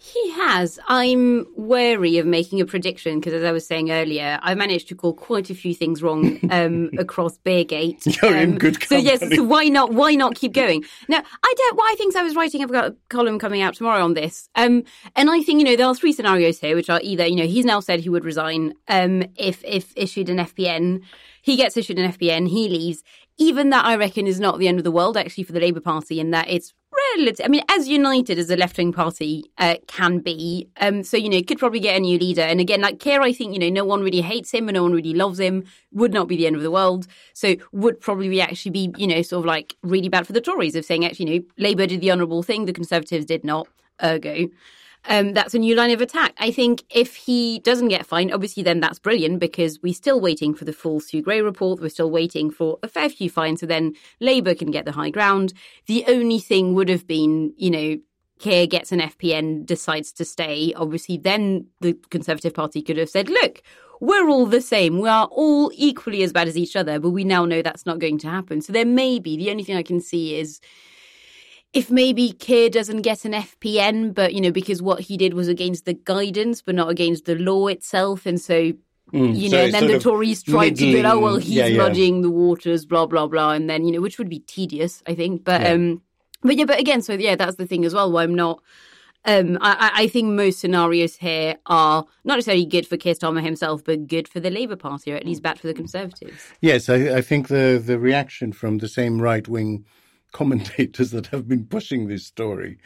He has. I'm wary of making a prediction because, as I was saying earlier, I managed to call quite a few things wrong um, across Beergate. You're in Um, good So yes, so why not? Why not keep going? Now, I don't. Why things I was writing. I've got a column coming out tomorrow on this. Um, and I think you know there are three scenarios here, which are either you know he's now said he would resign um, if if issued an FPN. He gets issued an FPN, he leaves. even that I reckon is not the end of the world actually for the Labour Party, in that it's relative. I mean, as united as a left wing party uh, can be. Um, so you know, could probably get a new leader. And again, like Keir, I think you know, no one really hates him and no one really loves him. Would not be the end of the world. So would probably be actually be you know sort of like really bad for the Tories of saying actually you know Labour did the honourable thing, the Conservatives did not. Ergo, um, that's a new line of attack. I think if he doesn't get fined, obviously then that's brilliant because we're still waiting for the full Sue Gray report. We're still waiting for a fair few fines, so then Labour can get the high ground. The only thing would have been, you know, Keir gets an FPN, decides to stay. Obviously, then the Conservative Party could have said, look, we're all the same. We are all equally as bad as each other, but we now know that's not going to happen. So there may be, the only thing I can see is if maybe Keir doesn't get an FPN, but you know, because what he did was against the guidance, but not against the law itself, and so Mm, you so know, and then the Tories tried to be, oh well, he's yeah, yeah. muddying the waters, blah blah blah, and then you know, which would be tedious, I think. But yeah. um, but yeah, but again, so yeah, that's the thing as well. Why I'm not. Um, I, I think most scenarios here are not necessarily good for Keir Starmer himself, but good for the Labour Party, or at least bad for the Conservatives. Yes, I, I think the the reaction from the same right wing commentators that have been pushing this story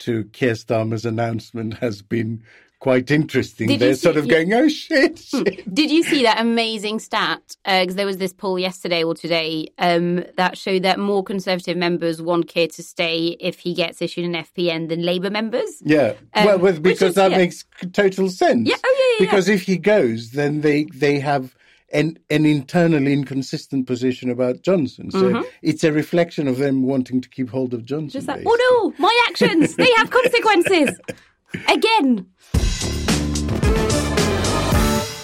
to Keir Starmer's announcement has been quite interesting. Did They're see, sort of going, oh shit, shit. Did you see that amazing stat? Because uh, there was this poll yesterday or today um, that showed that more Conservative members want Keir to stay if he gets issued an FPN than Labour members. Yeah, um, well, well, because is, that yeah. makes total sense. Yeah, oh yeah, yeah. Because yeah. if he goes, then they they have an, an internally inconsistent position about Johnson. So mm-hmm. it's a reflection of them wanting to keep hold of Johnson. Just like, oh no, my actions, they have consequences. Again.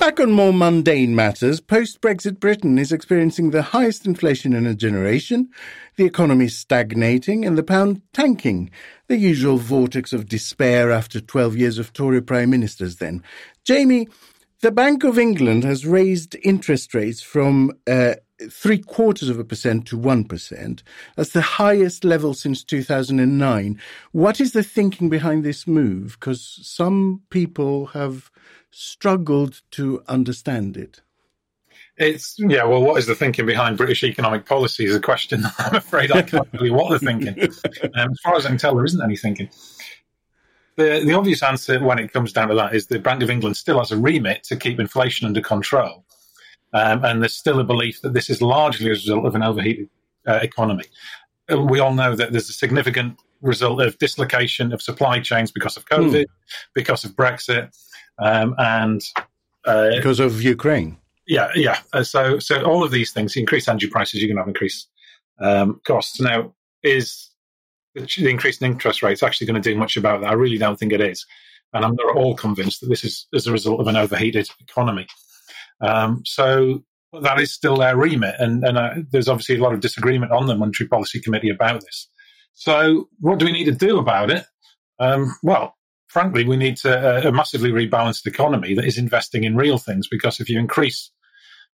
Back on more mundane matters, post Brexit Britain is experiencing the highest inflation in a generation, the economy stagnating, and the pound tanking. The usual vortex of despair after 12 years of Tory prime ministers, then. Jamie, the Bank of England has raised interest rates from uh, three quarters of a percent to 1%. That's the highest level since 2009. What is the thinking behind this move? Because some people have struggled to understand it. It's yeah. Well, what is the thinking behind British economic policy? Is a question. I'm afraid I can't tell you what they're thinking. Um, as far as I can tell, there isn't any thinking the, the obvious answer when it comes down to that is the Bank of England still has a remit to keep inflation under control. Um, and there's still a belief that this is largely a result of an overheated uh, economy. Uh, we all know that there's a significant result of dislocation of supply chains because of COVID, mm. because of Brexit, um, and uh, because of Ukraine. Yeah, yeah. Uh, so, so all of these things, increase energy prices, you're going to have increased um, costs. Now, is the increase in interest rates actually going to do much about that. I really don't think it is. And I'm not at all convinced that this is as a result of an overheated economy. Um, so that is still their remit. And, and uh, there's obviously a lot of disagreement on the Monetary Policy Committee about this. So what do we need to do about it? Um, well, frankly, we need to, uh, a massively rebalanced economy that is investing in real things because if you increase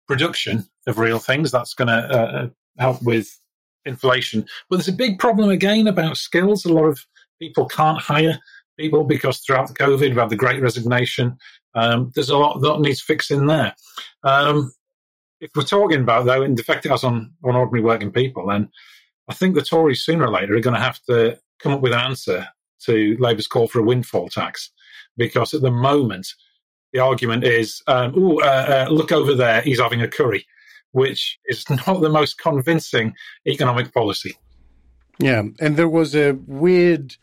production of real things, that's going to uh, help with inflation. But there's a big problem again about skills. A lot of people can't hire people because throughout the COVID, we've had the great resignation. Um, there's a lot that needs fixing there. Um, if we're talking about, though, effect it has on, on ordinary working people, then I think the Tories sooner or later are going to have to come up with an answer to Labour's call for a windfall tax. Because at the moment, the argument is, um, oh, uh, uh, look over there, he's having a curry which is not the most convincing economic policy. Yeah, and there was a weird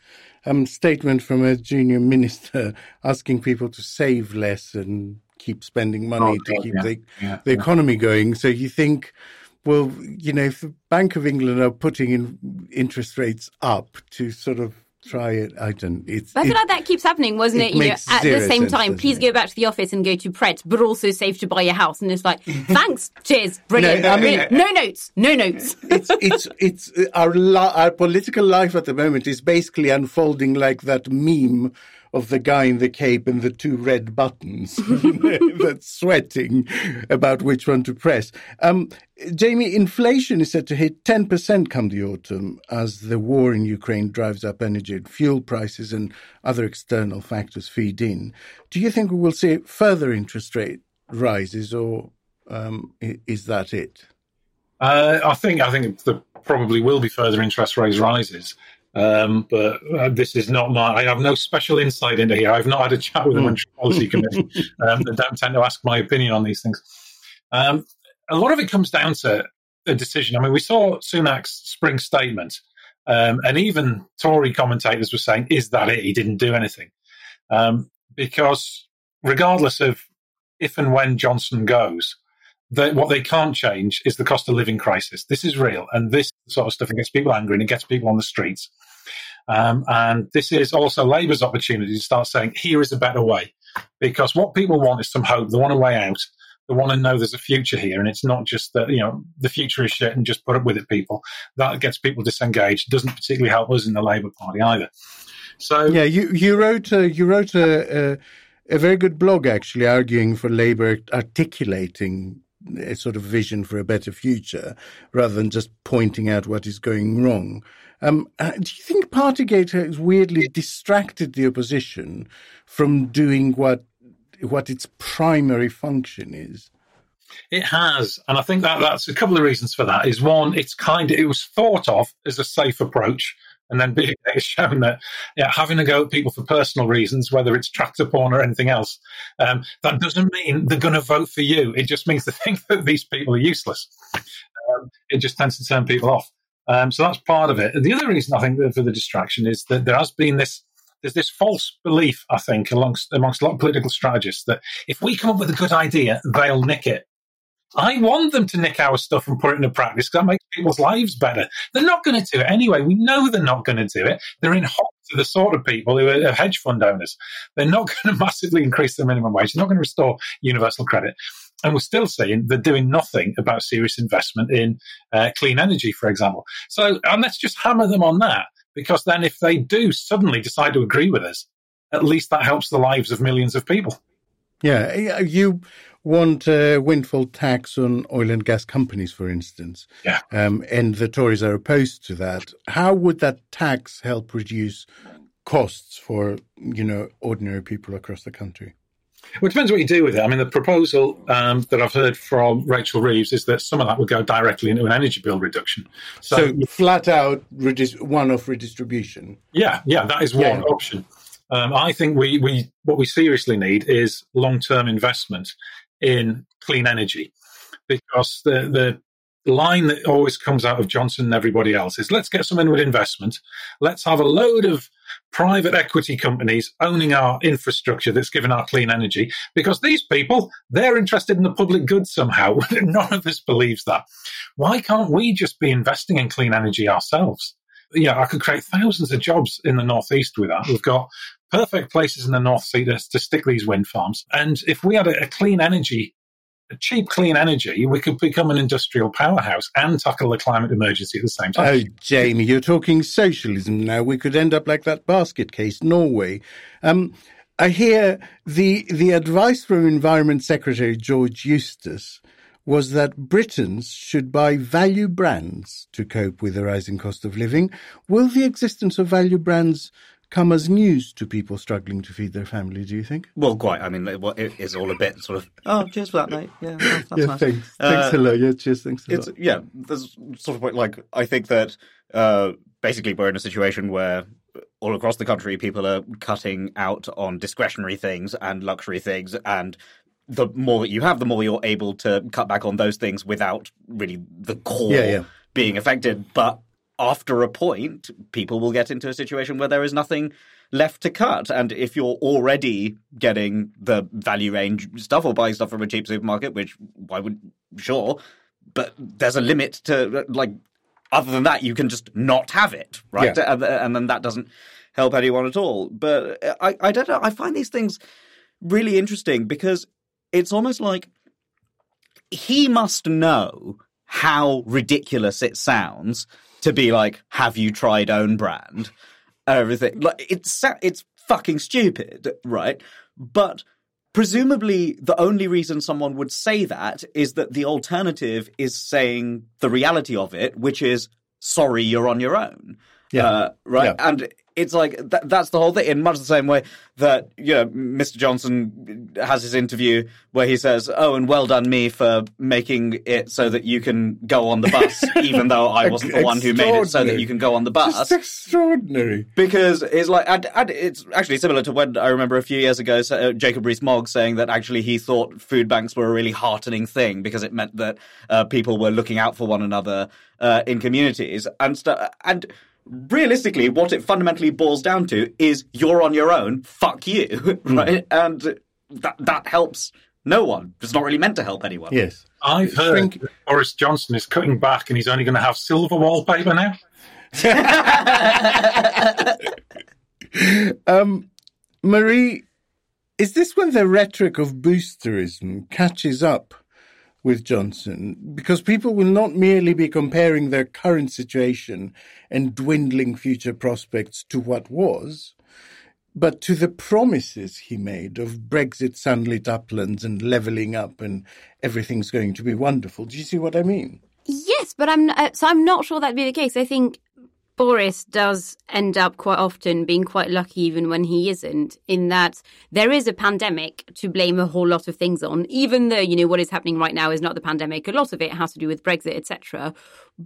um, statement from a junior minister asking people to save less and keep spending money oh, to keep yeah, the, yeah, the economy yeah. going. So you think, well, you know, if the Bank of England are putting in interest rates up to sort of try it. I don't. It's, I feel like that keeps happening, wasn't it? it? You know, at the same sense, time, please it? go back to the office and go to Pret, but also save to buy your house. And it's like, thanks, cheers, brilliant. No, I mean, no notes, no notes. it's it's it's our our political life at the moment is basically unfolding like that meme of the guy in the cape and the two red buttons that's sweating about which one to press. Um, Jamie, inflation is set to hit 10% come the autumn as the war in Ukraine drives up energy and fuel prices and other external factors feed in. Do you think we will see further interest rate rises or um, is that it? Uh, I think I think there probably will be further interest rate rises. Um, but uh, this is not my. I have no special insight into here. I've not had a chat with the Monetary Policy Committee. Um, they don't tend to ask my opinion on these things. Um, a lot of it comes down to a decision. I mean, we saw Sunak's spring statement, um, and even Tory commentators were saying, "Is that it? He didn't do anything," um, because regardless of if and when Johnson goes, that what they can't change is the cost of living crisis. This is real, and this sort of stuff and gets people angry and it gets people on the streets. Um, and this is also Labour's opportunity to start saying, here is a better way. Because what people want is some hope. They want a way out. They want to know there's a future here. And it's not just that, you know, the future is shit and just put up with it, people. That gets people disengaged. It doesn't particularly help us in the Labour Party either. So yeah, you you wrote a, you wrote a, a, a very good blog actually arguing for Labour articulating a sort of vision for a better future rather than just pointing out what is going wrong. Um, uh, do you think Partygate has weirdly distracted the opposition from doing what what its primary function is? It has, and I think that that's a couple of reasons for that. Is one, it's kind of it was thought of as a safe approach and then being shown that yeah, having to go at people for personal reasons, whether it's tractor porn or anything else, um, that doesn't mean they're going to vote for you. It just means they think that these people are useless. Um, it just tends to turn people off. Um, so that's part of it. The other reason I think for the distraction is that there has been this there's this false belief, I think, amongst amongst a lot of political strategists that if we come up with a good idea, they'll nick it. I want them to nick our stuff and put it into practice because that makes people's lives better. They're not going to do it anyway. We know they're not going to do it. They're in hot to the sort of people who are hedge fund owners. They're not going to massively increase the minimum wage. They're not going to restore universal credit. And we're still seeing they're doing nothing about serious investment in uh, clean energy, for example. So, and let's just hammer them on that because then if they do suddenly decide to agree with us, at least that helps the lives of millions of people. Yeah, you want a windfall tax on oil and gas companies, for instance. Yeah. Um, and the Tories are opposed to that. How would that tax help reduce costs for, you know, ordinary people across the country? Well, it depends what you do with it. I mean, the proposal um, that I've heard from Rachel Reeves is that some of that would go directly into an energy bill reduction. So, so flat out redis- one-off redistribution. Yeah, yeah, that is one yeah. option. Um, I think we, we what we seriously need is long-term investment in clean energy because the, the line that always comes out of Johnson and everybody else is let's get some inward investment. Let's have a load of private equity companies owning our infrastructure that's given our clean energy because these people, they're interested in the public good somehow. None of us believes that. Why can't we just be investing in clean energy ourselves? Yeah, I could create thousands of jobs in the Northeast with that. We've got perfect places in the North Sea to, to stick these wind farms. And if we had a, a clean energy a cheap, clean energy, we could become an industrial powerhouse and tackle the climate emergency at the same time. Oh, Jamie, you're talking socialism now. We could end up like that basket case, Norway. Um, I hear the the advice from Environment Secretary George Eustice was that Britons should buy value brands to cope with the rising cost of living. Will the existence of value brands come as news to people struggling to feed their family, do you think? Well, quite. I mean, it is all a bit sort of, oh, cheers for that, mate. Yeah, that's, that's yeah, nice. thanks. Uh, thanks a lot. Yeah, cheers, thanks a lot. Yeah, there's sort of point. like, I think that uh, basically we're in a situation where all across the country people are cutting out on discretionary things and luxury things and the more that you have, the more you're able to cut back on those things without really the core yeah, yeah. being affected. But after a point, people will get into a situation where there is nothing left to cut. And if you're already getting the value range stuff or buying stuff from a cheap supermarket, which why would sure, but there's a limit to like. Other than that, you can just not have it, right? Yeah. And, and then that doesn't help anyone at all. But I, I don't know. I find these things really interesting because it's almost like he must know how ridiculous it sounds to be like, "Have you tried own brand?" Everything like it's it's fucking stupid, right? But presumably, the only reason someone would say that is that the alternative is saying the reality of it, which is, "Sorry, you're on your own." Yeah. Uh, right. Yeah. And it's like th- that's the whole thing. In much the same way that you know, Mr. Johnson has his interview where he says, "Oh, and well done me for making it so that you can go on the bus, even though I wasn't the one who made it so that you can go on the bus." Just extraordinary. Because it's like, and, and it's actually similar to when I remember a few years ago, so, uh, Jacob Rees-Mogg saying that actually he thought food banks were a really heartening thing because it meant that uh, people were looking out for one another uh, in communities and stuff. And realistically, what it fundamentally boils down to is you're on your own. Fuck you, right? And that that helps no one. It's not really meant to help anyone. Yes. I've heard Shrink- Boris Johnson is cutting back and he's only going to have silver wallpaper now. Um, Marie, is this when the rhetoric of boosterism catches up with Johnson? Because people will not merely be comparing their current situation and dwindling future prospects to what was, but to the promises he made of Brexit sunlit uplands and levelling up and everything's going to be wonderful. Do you see what I mean? Yes, but I'm uh, so I'm not sure that'd be the case. I think Boris does end up quite often being quite lucky, even when he isn't, in that there is a pandemic to blame a whole lot of things on. Even though you know what is happening right now is not the pandemic, a lot of it has to do with Brexit, etc.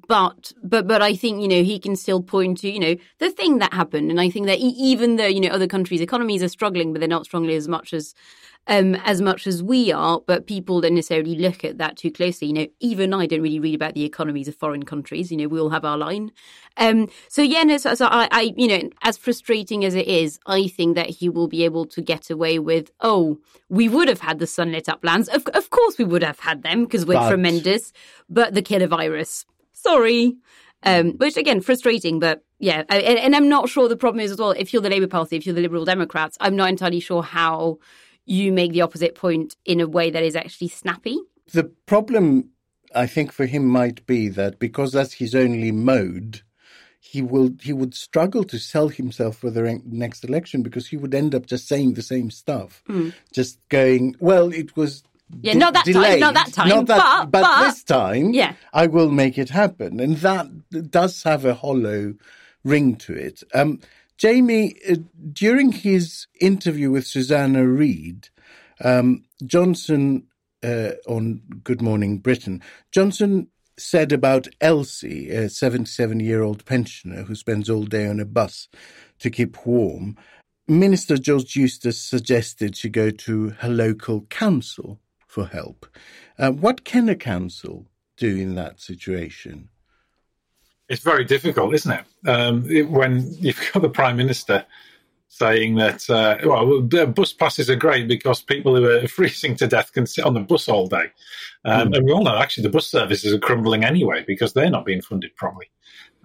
But but but I think you know he can still point to you know the thing that happened, and I think that even though you know other countries' economies are struggling, but they're not struggling as much as um, as much as we are, but people don't necessarily look at that too closely. You know, even I don't really read about the economies of foreign countries. You know, we all have our line. Um, so yeah, no, so, so I, I, you know, as frustrating as it is, I think that he will be able to get away with, oh, we would have had the sunlit uplands. Of, of course we would have had them because we're But- tremendous, but the killer virus, sorry. Um, which again, frustrating, but yeah, and, and I'm not sure the problem is as well. If you're the Labour Party, if you're the Liberal Democrats, I'm not entirely sure how you make the opposite point in a way that is actually snappy. The problem, I think, for him might be that because that's his only mode, he will he would struggle to sell himself for the next election because he would end up just saying the same stuff, just going, "Well, it was." Yeah, de- not that time, not that time, not that- but- but- this time, Yeah. I will make it happen, and that does have a hollow ring to it. Um, Jamie, uh, during his interview with Susanna Reid, um, Johnson uh, on Good Morning Britain, Johnson said about Elsie, a 77 year old pensioner who spends all day on a bus to keep warm. Minister George Eustice suggested she go to her local council for help. Uh, what can a council do in that situation? It's very difficult, isn't it? Um, it when you've got the Prime Minister saying that, uh, well, the bus passes are great because people who are freezing to death can sit on the bus all day. Um, And we all know actually the bus services are crumbling anyway because they're not being funded properly.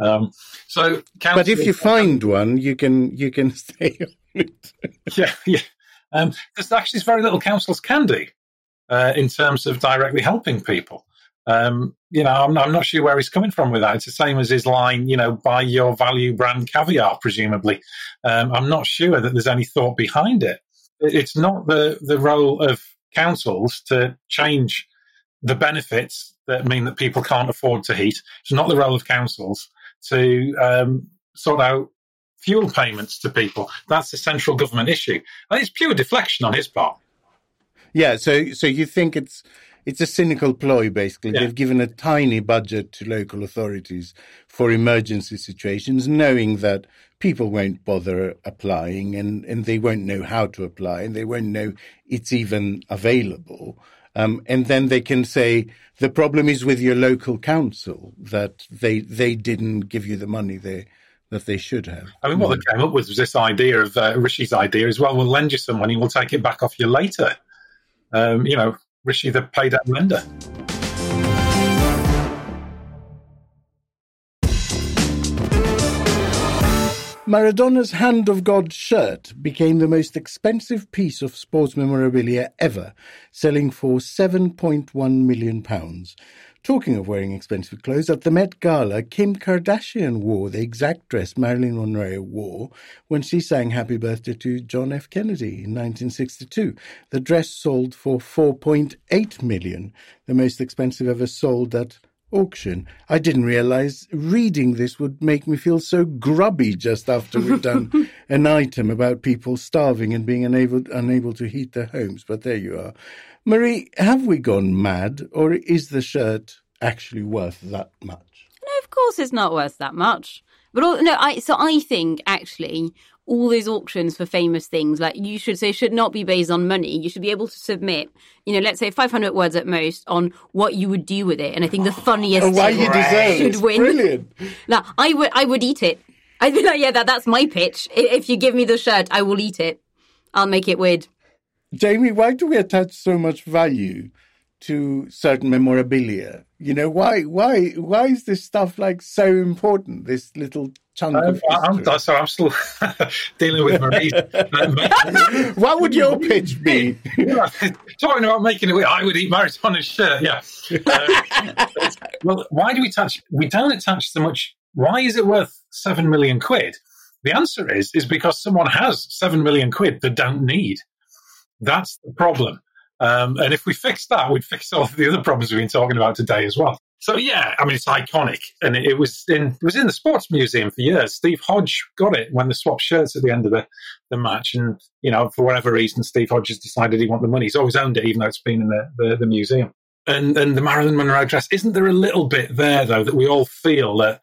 Um, so, But if you find one, you can you can stay on it. yeah, yeah. Um, there's actually very little councils can do uh, in terms of directly helping people. Um, you know, I'm, I'm not sure where he's coming from with that. It's the same as his line, you know, buy your value brand caviar, presumably. Um, I'm not sure that there's any thought behind it. It- It's not the, the role of councils to change the benefits that mean that people can't afford to heat. It's not the role of councils to um, sort out fuel payments to people. That's a central government issue. And it's pure deflection on his part. Yeah, so so you think it's it's a cynical ploy basically. Yeah. They've given a tiny budget to local authorities for emergency situations, knowing that people won't bother applying and, and they won't know how to apply and they won't know it's even available. Um, and then they can say the problem is with your local council that they they didn't give you the money they that they should have. I mean, what they came up with was this idea of uh, Rishi's idea as well. We'll lend you some money, we'll take it back off you later. Um, you know, Rishi, the paid out lender. Maradona's Hand of God shirt became the most expensive piece of sports memorabilia ever, selling for £7.1 million. Talking of wearing expensive clothes, at the Met Gala, Kim Kardashian wore the exact dress Marilyn Monroe wore when she sang Happy Birthday to John F. Kennedy in 1962. The dress sold for 4.8 million, the most expensive ever sold at auction. I didn't realize reading this would make me feel so grubby just after we've done an item about people starving and being unable unable to heat their homes. But there you are. Marie, have we gone mad or is the shirt actually worth that much? No, of course it's not worth that much. But all, no, I so I think actually all those auctions for famous things, like you should say, should not be based on money. You should be able to submit, you know, let's say 500 words at most on what you would do with it. And I think the oh, funniest Oh, why you deserve should it. win. Brilliant. Now, I would, I would eat it. I'd be like, yeah, that, that's my pitch. If you give me the shirt, I will eat it. I'll make it weird. Jamie, why do we attach so much value to certain memorabilia? You know, why why why is this stuff like so important? This little chunk Um, of I'm, history? so I'm still dealing with Marie. What would your pitch be? talking about making it, I would eat Maradona's shirt. Yeah. Uh, well, why do we attach? We don't attach so much. Why is it worth seven million quid? The answer is is because someone has seven million quid that don't need. That's the problem. Um, and if we fix that, we'd fix all the other problems we've been talking about today as well. So yeah, I mean it's iconic, and it, it was in it was in the sports museum for years. Steve Hodge got it when they swapped shirts at the end of the, the match, and you know for whatever reason, Steve Hodge has decided he want the money. He's always owned it, even though it's been in the, the, the museum. And and the Marilyn Monroe dress isn't there a little bit there though that we all feel that.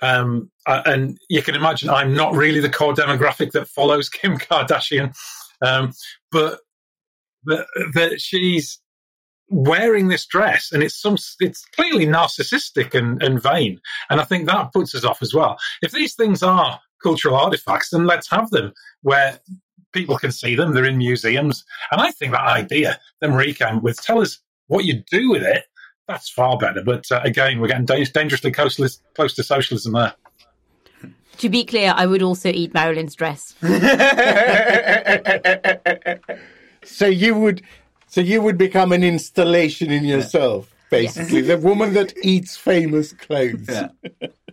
Um, uh, and you can imagine I'm not really the core demographic that follows Kim Kardashian, um, but that, that she's wearing this dress and it's some it's clearly narcissistic and, and vain. And i think that puts us off as well. If these things are cultural artifacts then let's have them where people can see them. They're in museums. And i think that idea that marie came with tell us what you do with it that's far better. But uh, again we're getting da- dangerously close, close to socialism there. To be clear, I would also eat Marilyn's dress. so you would so you would become an installation in yourself, basically. The woman that eats famous clothes. Yeah.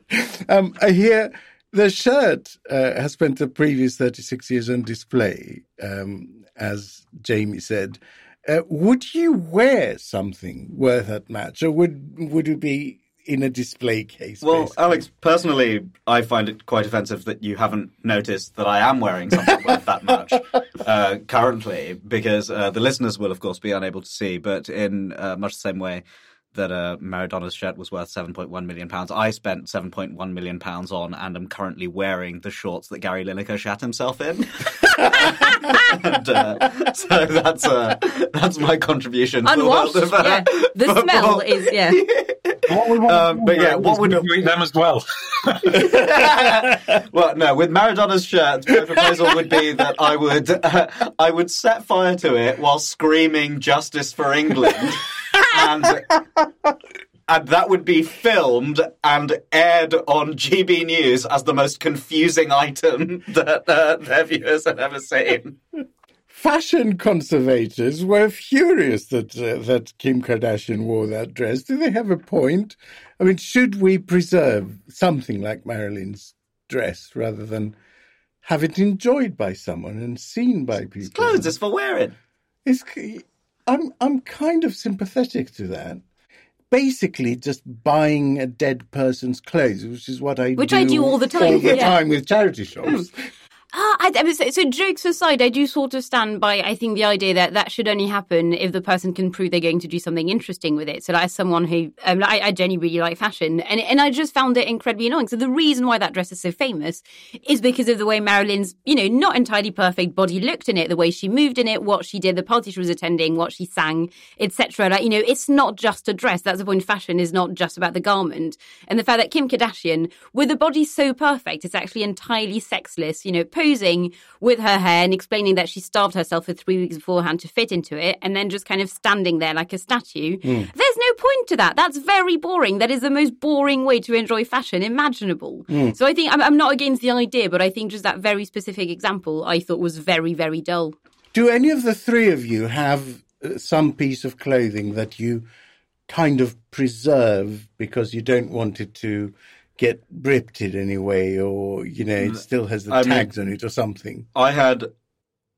um, I hear the shirt uh, has spent the previous 36 years on display, um, as Jamie said. Uh, would you wear something worth that much, or would would it be in a display case? Well, basically? Alex, personally, I find it quite offensive that you haven't noticed that I am wearing something worth that much uh, currently, because uh, the listeners will, of course, be unable to see. But in uh, much the same way that uh, Maradona's shirt was worth 7.1 million pounds, I spent 7.1 million pounds on, and am currently wearing the shorts that Gary Lineker shat himself in. and, uh, so that's uh, that's my contribution. to the Unwashed, world of, uh, yeah. The football. smell is, yeah. Um, but yeah, what would you eat them as well well, no. With Maradona's shirt, my proposal would be that I would I would set fire to it while screaming "Justice for England," and and that would be filmed and aired on GB News as the most confusing item that uh, their viewers had ever seen. Fashion conservators were furious that uh, that Kim Kardashian wore that dress. Do they have a point? I mean, should we preserve something like Marilyn's dress rather than have it enjoyed by someone and seen by people? Clothes is for wearing. It's, I'm I'm kind of sympathetic to that. Basically, just buying a dead person's clothes, which is what I Which do I do all the time, all the yeah. time with charity shops. Ah, I, I so, jokes aside, I do sort of stand by. I think the idea that that should only happen if the person can prove they're going to do something interesting with it. So, like, as someone who, um, I, I genuinely really like fashion, and and I just found it incredibly annoying. So, the reason why that dress is so famous is because of the way Marilyn's, you know, not entirely perfect body looked in it, the way she moved in it, what she did, the party she was attending, what she sang, etc. Like, you know, it's not just a dress. That's the point. Fashion is not just about the garment, and the fact that Kim Kardashian, with a body so perfect, it's actually entirely sexless. You know, posing with her hair and explaining that she starved herself for three weeks beforehand to fit into it, and then just kind of standing there like a statue. There's no point to that. That's very boring. That is the most boring way to enjoy fashion imaginable. So I think I'm, I'm not against the idea, but I think just that very specific example I thought was very, very dull. Do any of the three of you have uh, some piece of clothing that you kind of preserve because you don't want it to get ripped in any way, or you know, it mm, still has the I mean- tags on it or something? I had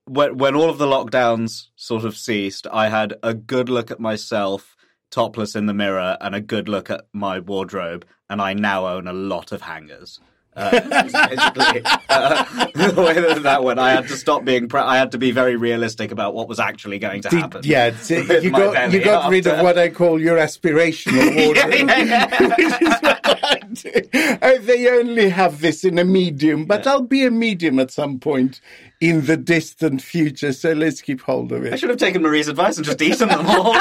when when all of the lockdowns sort of ceased, I had a good look at myself topless in the mirror and a good look at my wardrobe, and I now own a lot of hangers. Uh, basically, uh, the way that that went, I had to stop being. Pre- I had to be very realistic about what was actually going to Did- happen. yeah, you got you got rid of what I call your aspirational wardrobe. Which is what I do. Uh, they only have this in a medium, but I'll be a medium at some point in the distant future. So let's keep hold of it. I should have taken Marie's advice and just eaten them all.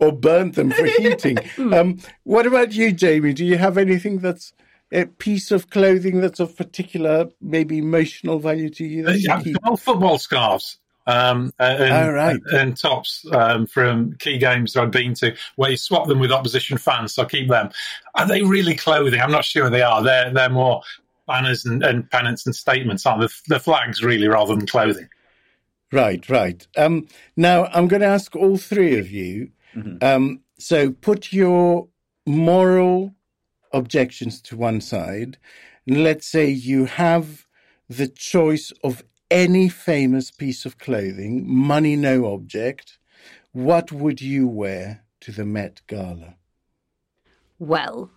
or burnt them for heating. um, what about you, Jamie? Do you have anything that's a piece of clothing that's of particular, maybe emotional value to you? that you Yeah, football scarves um, and, Oh, right. and tops um, from key games that I've been to, where you swap them with opposition fans. So I keep them. Are they really clothing? I'm not sure they are. They're they're more banners and, and pennants and statements, aren't they? The flags really rather than clothing. Right, right. Um, now I'm going to ask all three of you. Um, so put your moral objections to one side, and let's say you have the choice of any famous piece of clothing, money no object. What would you wear to the Met Gala? Well,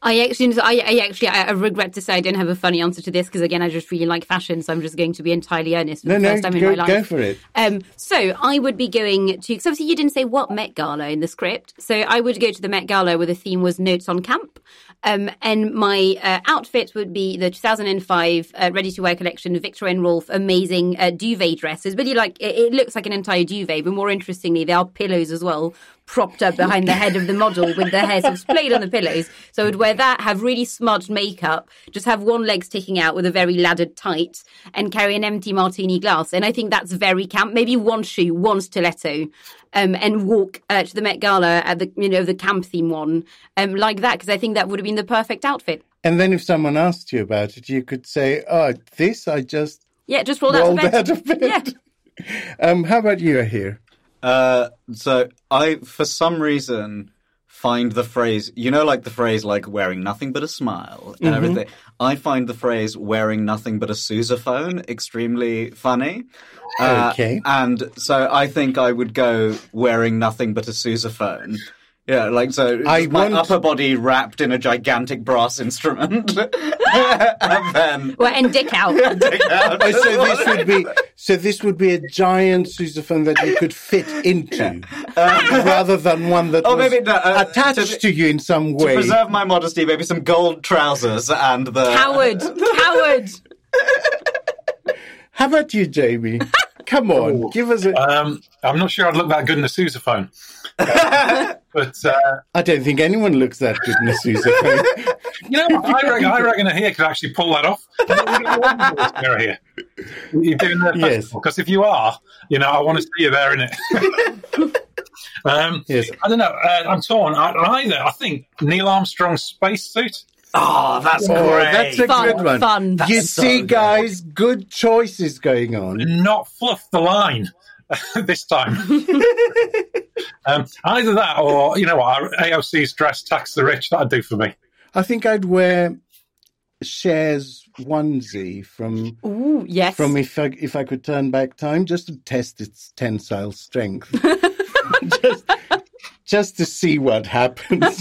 I actually, I, I actually, I, I regret to say I don't have a funny answer to this because again, I just really like fashion, so I'm just going to be entirely earnest for No, the no, first time in my life. go for it. Um, so I would be going to, because obviously you didn't say what Met Gala in the script. So I would go to the Met Gala where the theme was Notes on Camp. Um, and my uh, outfit would be the 2005 uh, ready to wear collection, Viktor and Rolf amazing uh, duvet dresses. Really like, it, it looks like an entire duvet, but more interestingly, there are pillows as well propped up behind the head of the model with their hair sort of splayed on the pillows. So I would wear that, have really smudged makeup, just have one leg sticking out with a very laddered tight, and carry an empty martini glass. And I think that's very camp. Maybe one shoe, one stiletto, um, and walk uh, to the Met Gala at the you know the camp theme one, um, like that because I think that would have been the perfect outfit. And then if someone asked you about it, you could say, "Oh, this I just Yeah, just rolled out rolled of bed. out of bed." Yeah. Um, how about you Ahir? Uh, so I, for some reason, find the phrase, you know, like the phrase like wearing nothing but a smile and everything. I find the phrase wearing nothing but a sousaphone extremely funny. Uh, Okay. And so I think I would go wearing nothing but a sousaphone. Yeah, like so. I my want- upper body wrapped in a gigantic brass instrument, and then Well, and dick out. take out. Oh, so this would be so this would be a giant sousaphone that you could fit into, rather than one that Oh, was maybe no, uh, attached to- to, you in some way. to way. preserve my modesty, maybe some gold trousers and the Coward, coward. How about you, Jamie? Come on, Oh. give us a. Um, I'm not sure I'd look that good in a sousaphone. But uh, I don't think anyone looks that good in a sousaphone. you know. I reckon, I reckon Ahir could actually pull that off. Ahir. You're doing that Yes. because if you are, you know, I want to see you there in it. um, Yes. I don't know. Uh, I'm torn. I, either I think Neil Armstrong's spacesuit. Oh, that's Oh, great. that's a Fun, good one. fun. you so see, good. guys, good choices going on. not fluff the line this time. um, either that or, you know what, AOC's dress tax the rich. That'd do for me. I think I'd wear Cher's onesie from Ooh, yes. from if I if I could turn back time just to test its tensile strength, just just to see what happens.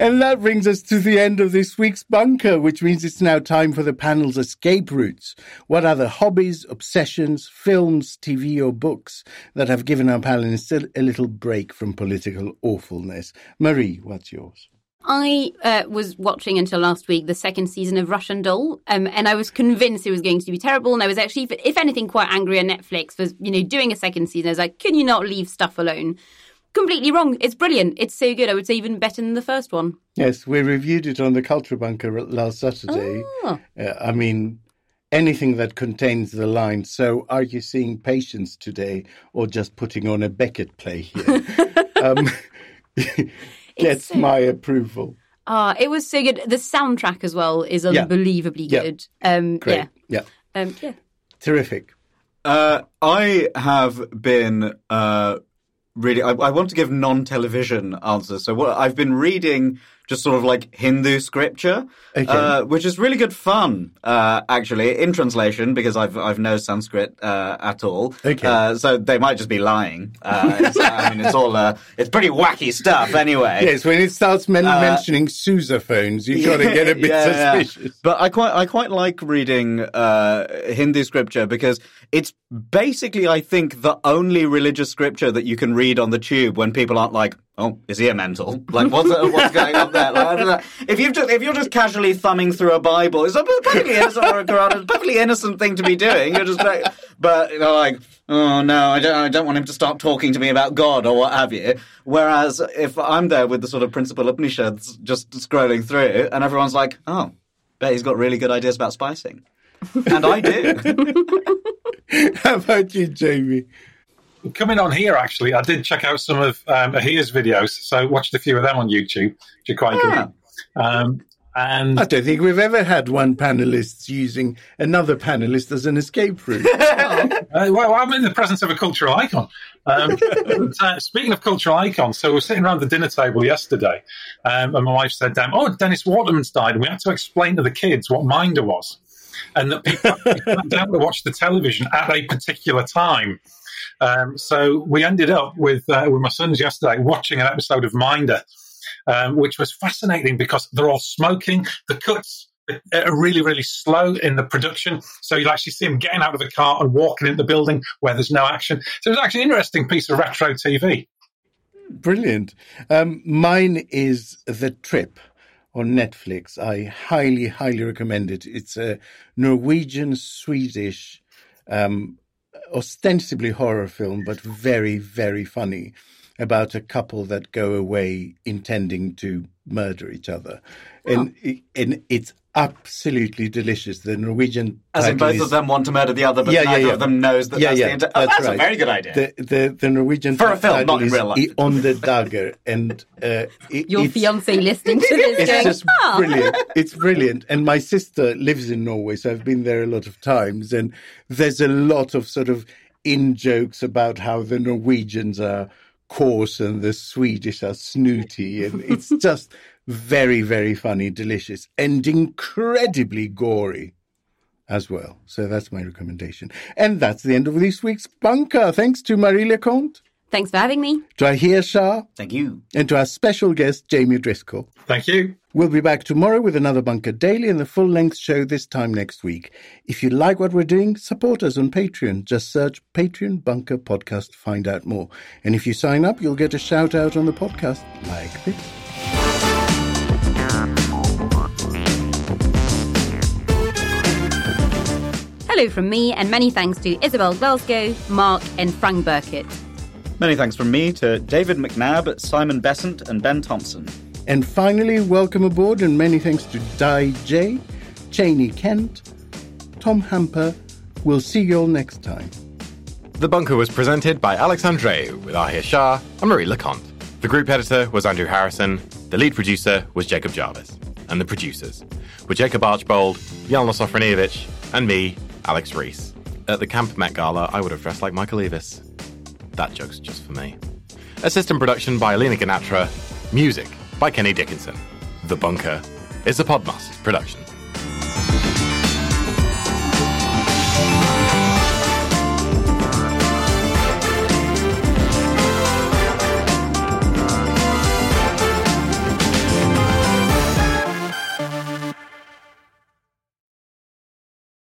And that brings us to the end of this week's bunker, which means it's now time for the panel's escape routes. What are the hobbies, obsessions, films, TV, or books that have given our panelists a little break from political awfulness? Marie, what's yours? I uh, was watching until last week the second season of Russian Doll, um, and I was convinced it was going to be terrible. And I was actually, if anything, quite angry at Netflix for you know doing a second season. I was like, can you not leave stuff alone? Completely wrong. It's brilliant. It's so good. I would say even better than the first one. Yes, we reviewed it on the Culture Bunker last Saturday. Oh. Uh, I mean, anything that contains the line, so are you seeing patients today or just putting on a Beckett play here? um, gets so- my approval. Ah, it was so good. The soundtrack as well is unbelievably Yeah. good. Um, Great. Yeah. Yeah. Um, yeah. Terrific. Uh, I have been uh, really. I, I want to give non-television answers. So what I've been reading just sort of like Hindu scripture, Okay. uh, which is really good fun, uh, actually, in translation, because I've, I've no Sanskrit uh, at all. Okay. Uh, so they might just be lying. Uh, I mean, it's all, uh, it's pretty wacky stuff anyway. Yes, when it starts men- mentioning sousaphones, you've got to get a bit Yeah, yeah. suspicious. But I quite I quite like reading uh, Hindu scripture because it's basically I think the only religious scripture that you can read on the tube when people aren't like, oh, is he a mental? Like, what's uh, what's going on there? Like. If you just if you're just casually thumbing through a Bible, it's a perfectly innocent a perfectly innocent thing to be doing. You're just like, but you know, like. Oh no, I don't. I don't want him to start talking to me about God or what have you. Whereas if I'm there with the sort of principal Upanishads just scrolling through, and everyone's like, "Oh, bet he's got really good ideas about spicing. And I do. How about you, Jamie? Coming on here, actually, I did check out some of um, Ahir's videos, so watched a few of them on YouTube, which are quite Ah. good. Um, and I don't think we've ever had one panelist using another panelist as an escape route. Uh, well, I'm in the presence of a cultural icon. Um, but, uh, speaking of cultural icons, so we were sitting around the dinner table yesterday, um, and my wife said, um, "Oh, Dennis Waterman's died," and we had to explain to the kids what Minder was, and that people sat down to watch the television at a particular time. Um, so we ended up with uh, with my sons yesterday watching an episode of Minder, um, which was fascinating because they're all smoking. The cuts are really, really slow in the production. So you'll actually see them getting out of the car and walking into the building where there's no action. So it was actually an interesting piece of retro TV. Brilliant. Um, mine is The Trip on Netflix. I highly, highly recommend it. It's a Norwegian Swedish, um, ostensibly horror film, but very, very funny about a couple that go away intending to murder each other. And, and it's absolutely delicious. The Norwegian As in both is- of them want to murder the other, but Yeah, yeah, neither yeah. of them knows that Yeah, that's yeah, the intent. that's oh, that's right. a very good idea. The, the, the Norwegian For a film, title not in real life. I onde dager, and uh, it, Your fiance listening to this It's going, just "Ah." brilliant. It's brilliant. And my sister lives in Norway, so I've been there a lot of times. And there's a lot of sort of in jokes about how the Norwegians are coarse and the Swedish are snooty. And it's just very, very funny, delicious, and incredibly gory as well. So that's my recommendation. And that's the end of this week's bunker. Thanks to Marie Le Conte, Thanks for having me. to Ahir Shah, Thank you. and to our special guest, Jamie Driscoll. Thank you. We'll be back tomorrow with another Bunker Daily and the full length show this time next week. If you like what we're doing, support us on Patreon. Just search Patreon Bunker Podcast to find out more. And if you sign up, you'll get a shout out on the podcast like this. Hello from me, and many thanks to Isabel Glasgow, Mark, and Frank Burkett. Many thanks from me to David McNabb, Simon Besant, and Ben Thompson. And finally, welcome aboard and many thanks to Di J, Cheney Kent, Tom Hamper. We'll see you all next time. The Bunker was presented by Alex Andreou with Ahir Shah and Marie Le Conte. The group editor was Andrew Harrison. The lead producer was Jacob Jarvis. And the producers were Jacob Archbold, Jelena Sofronijevic, and me, Alex Rees. At the Camp Met Gala, I would have dressed like Michael Eavis. That joke's just for me. Assistant production by Alina Ganatra. Music by Kenny Dickinson. The Bunker is a Podmasters production.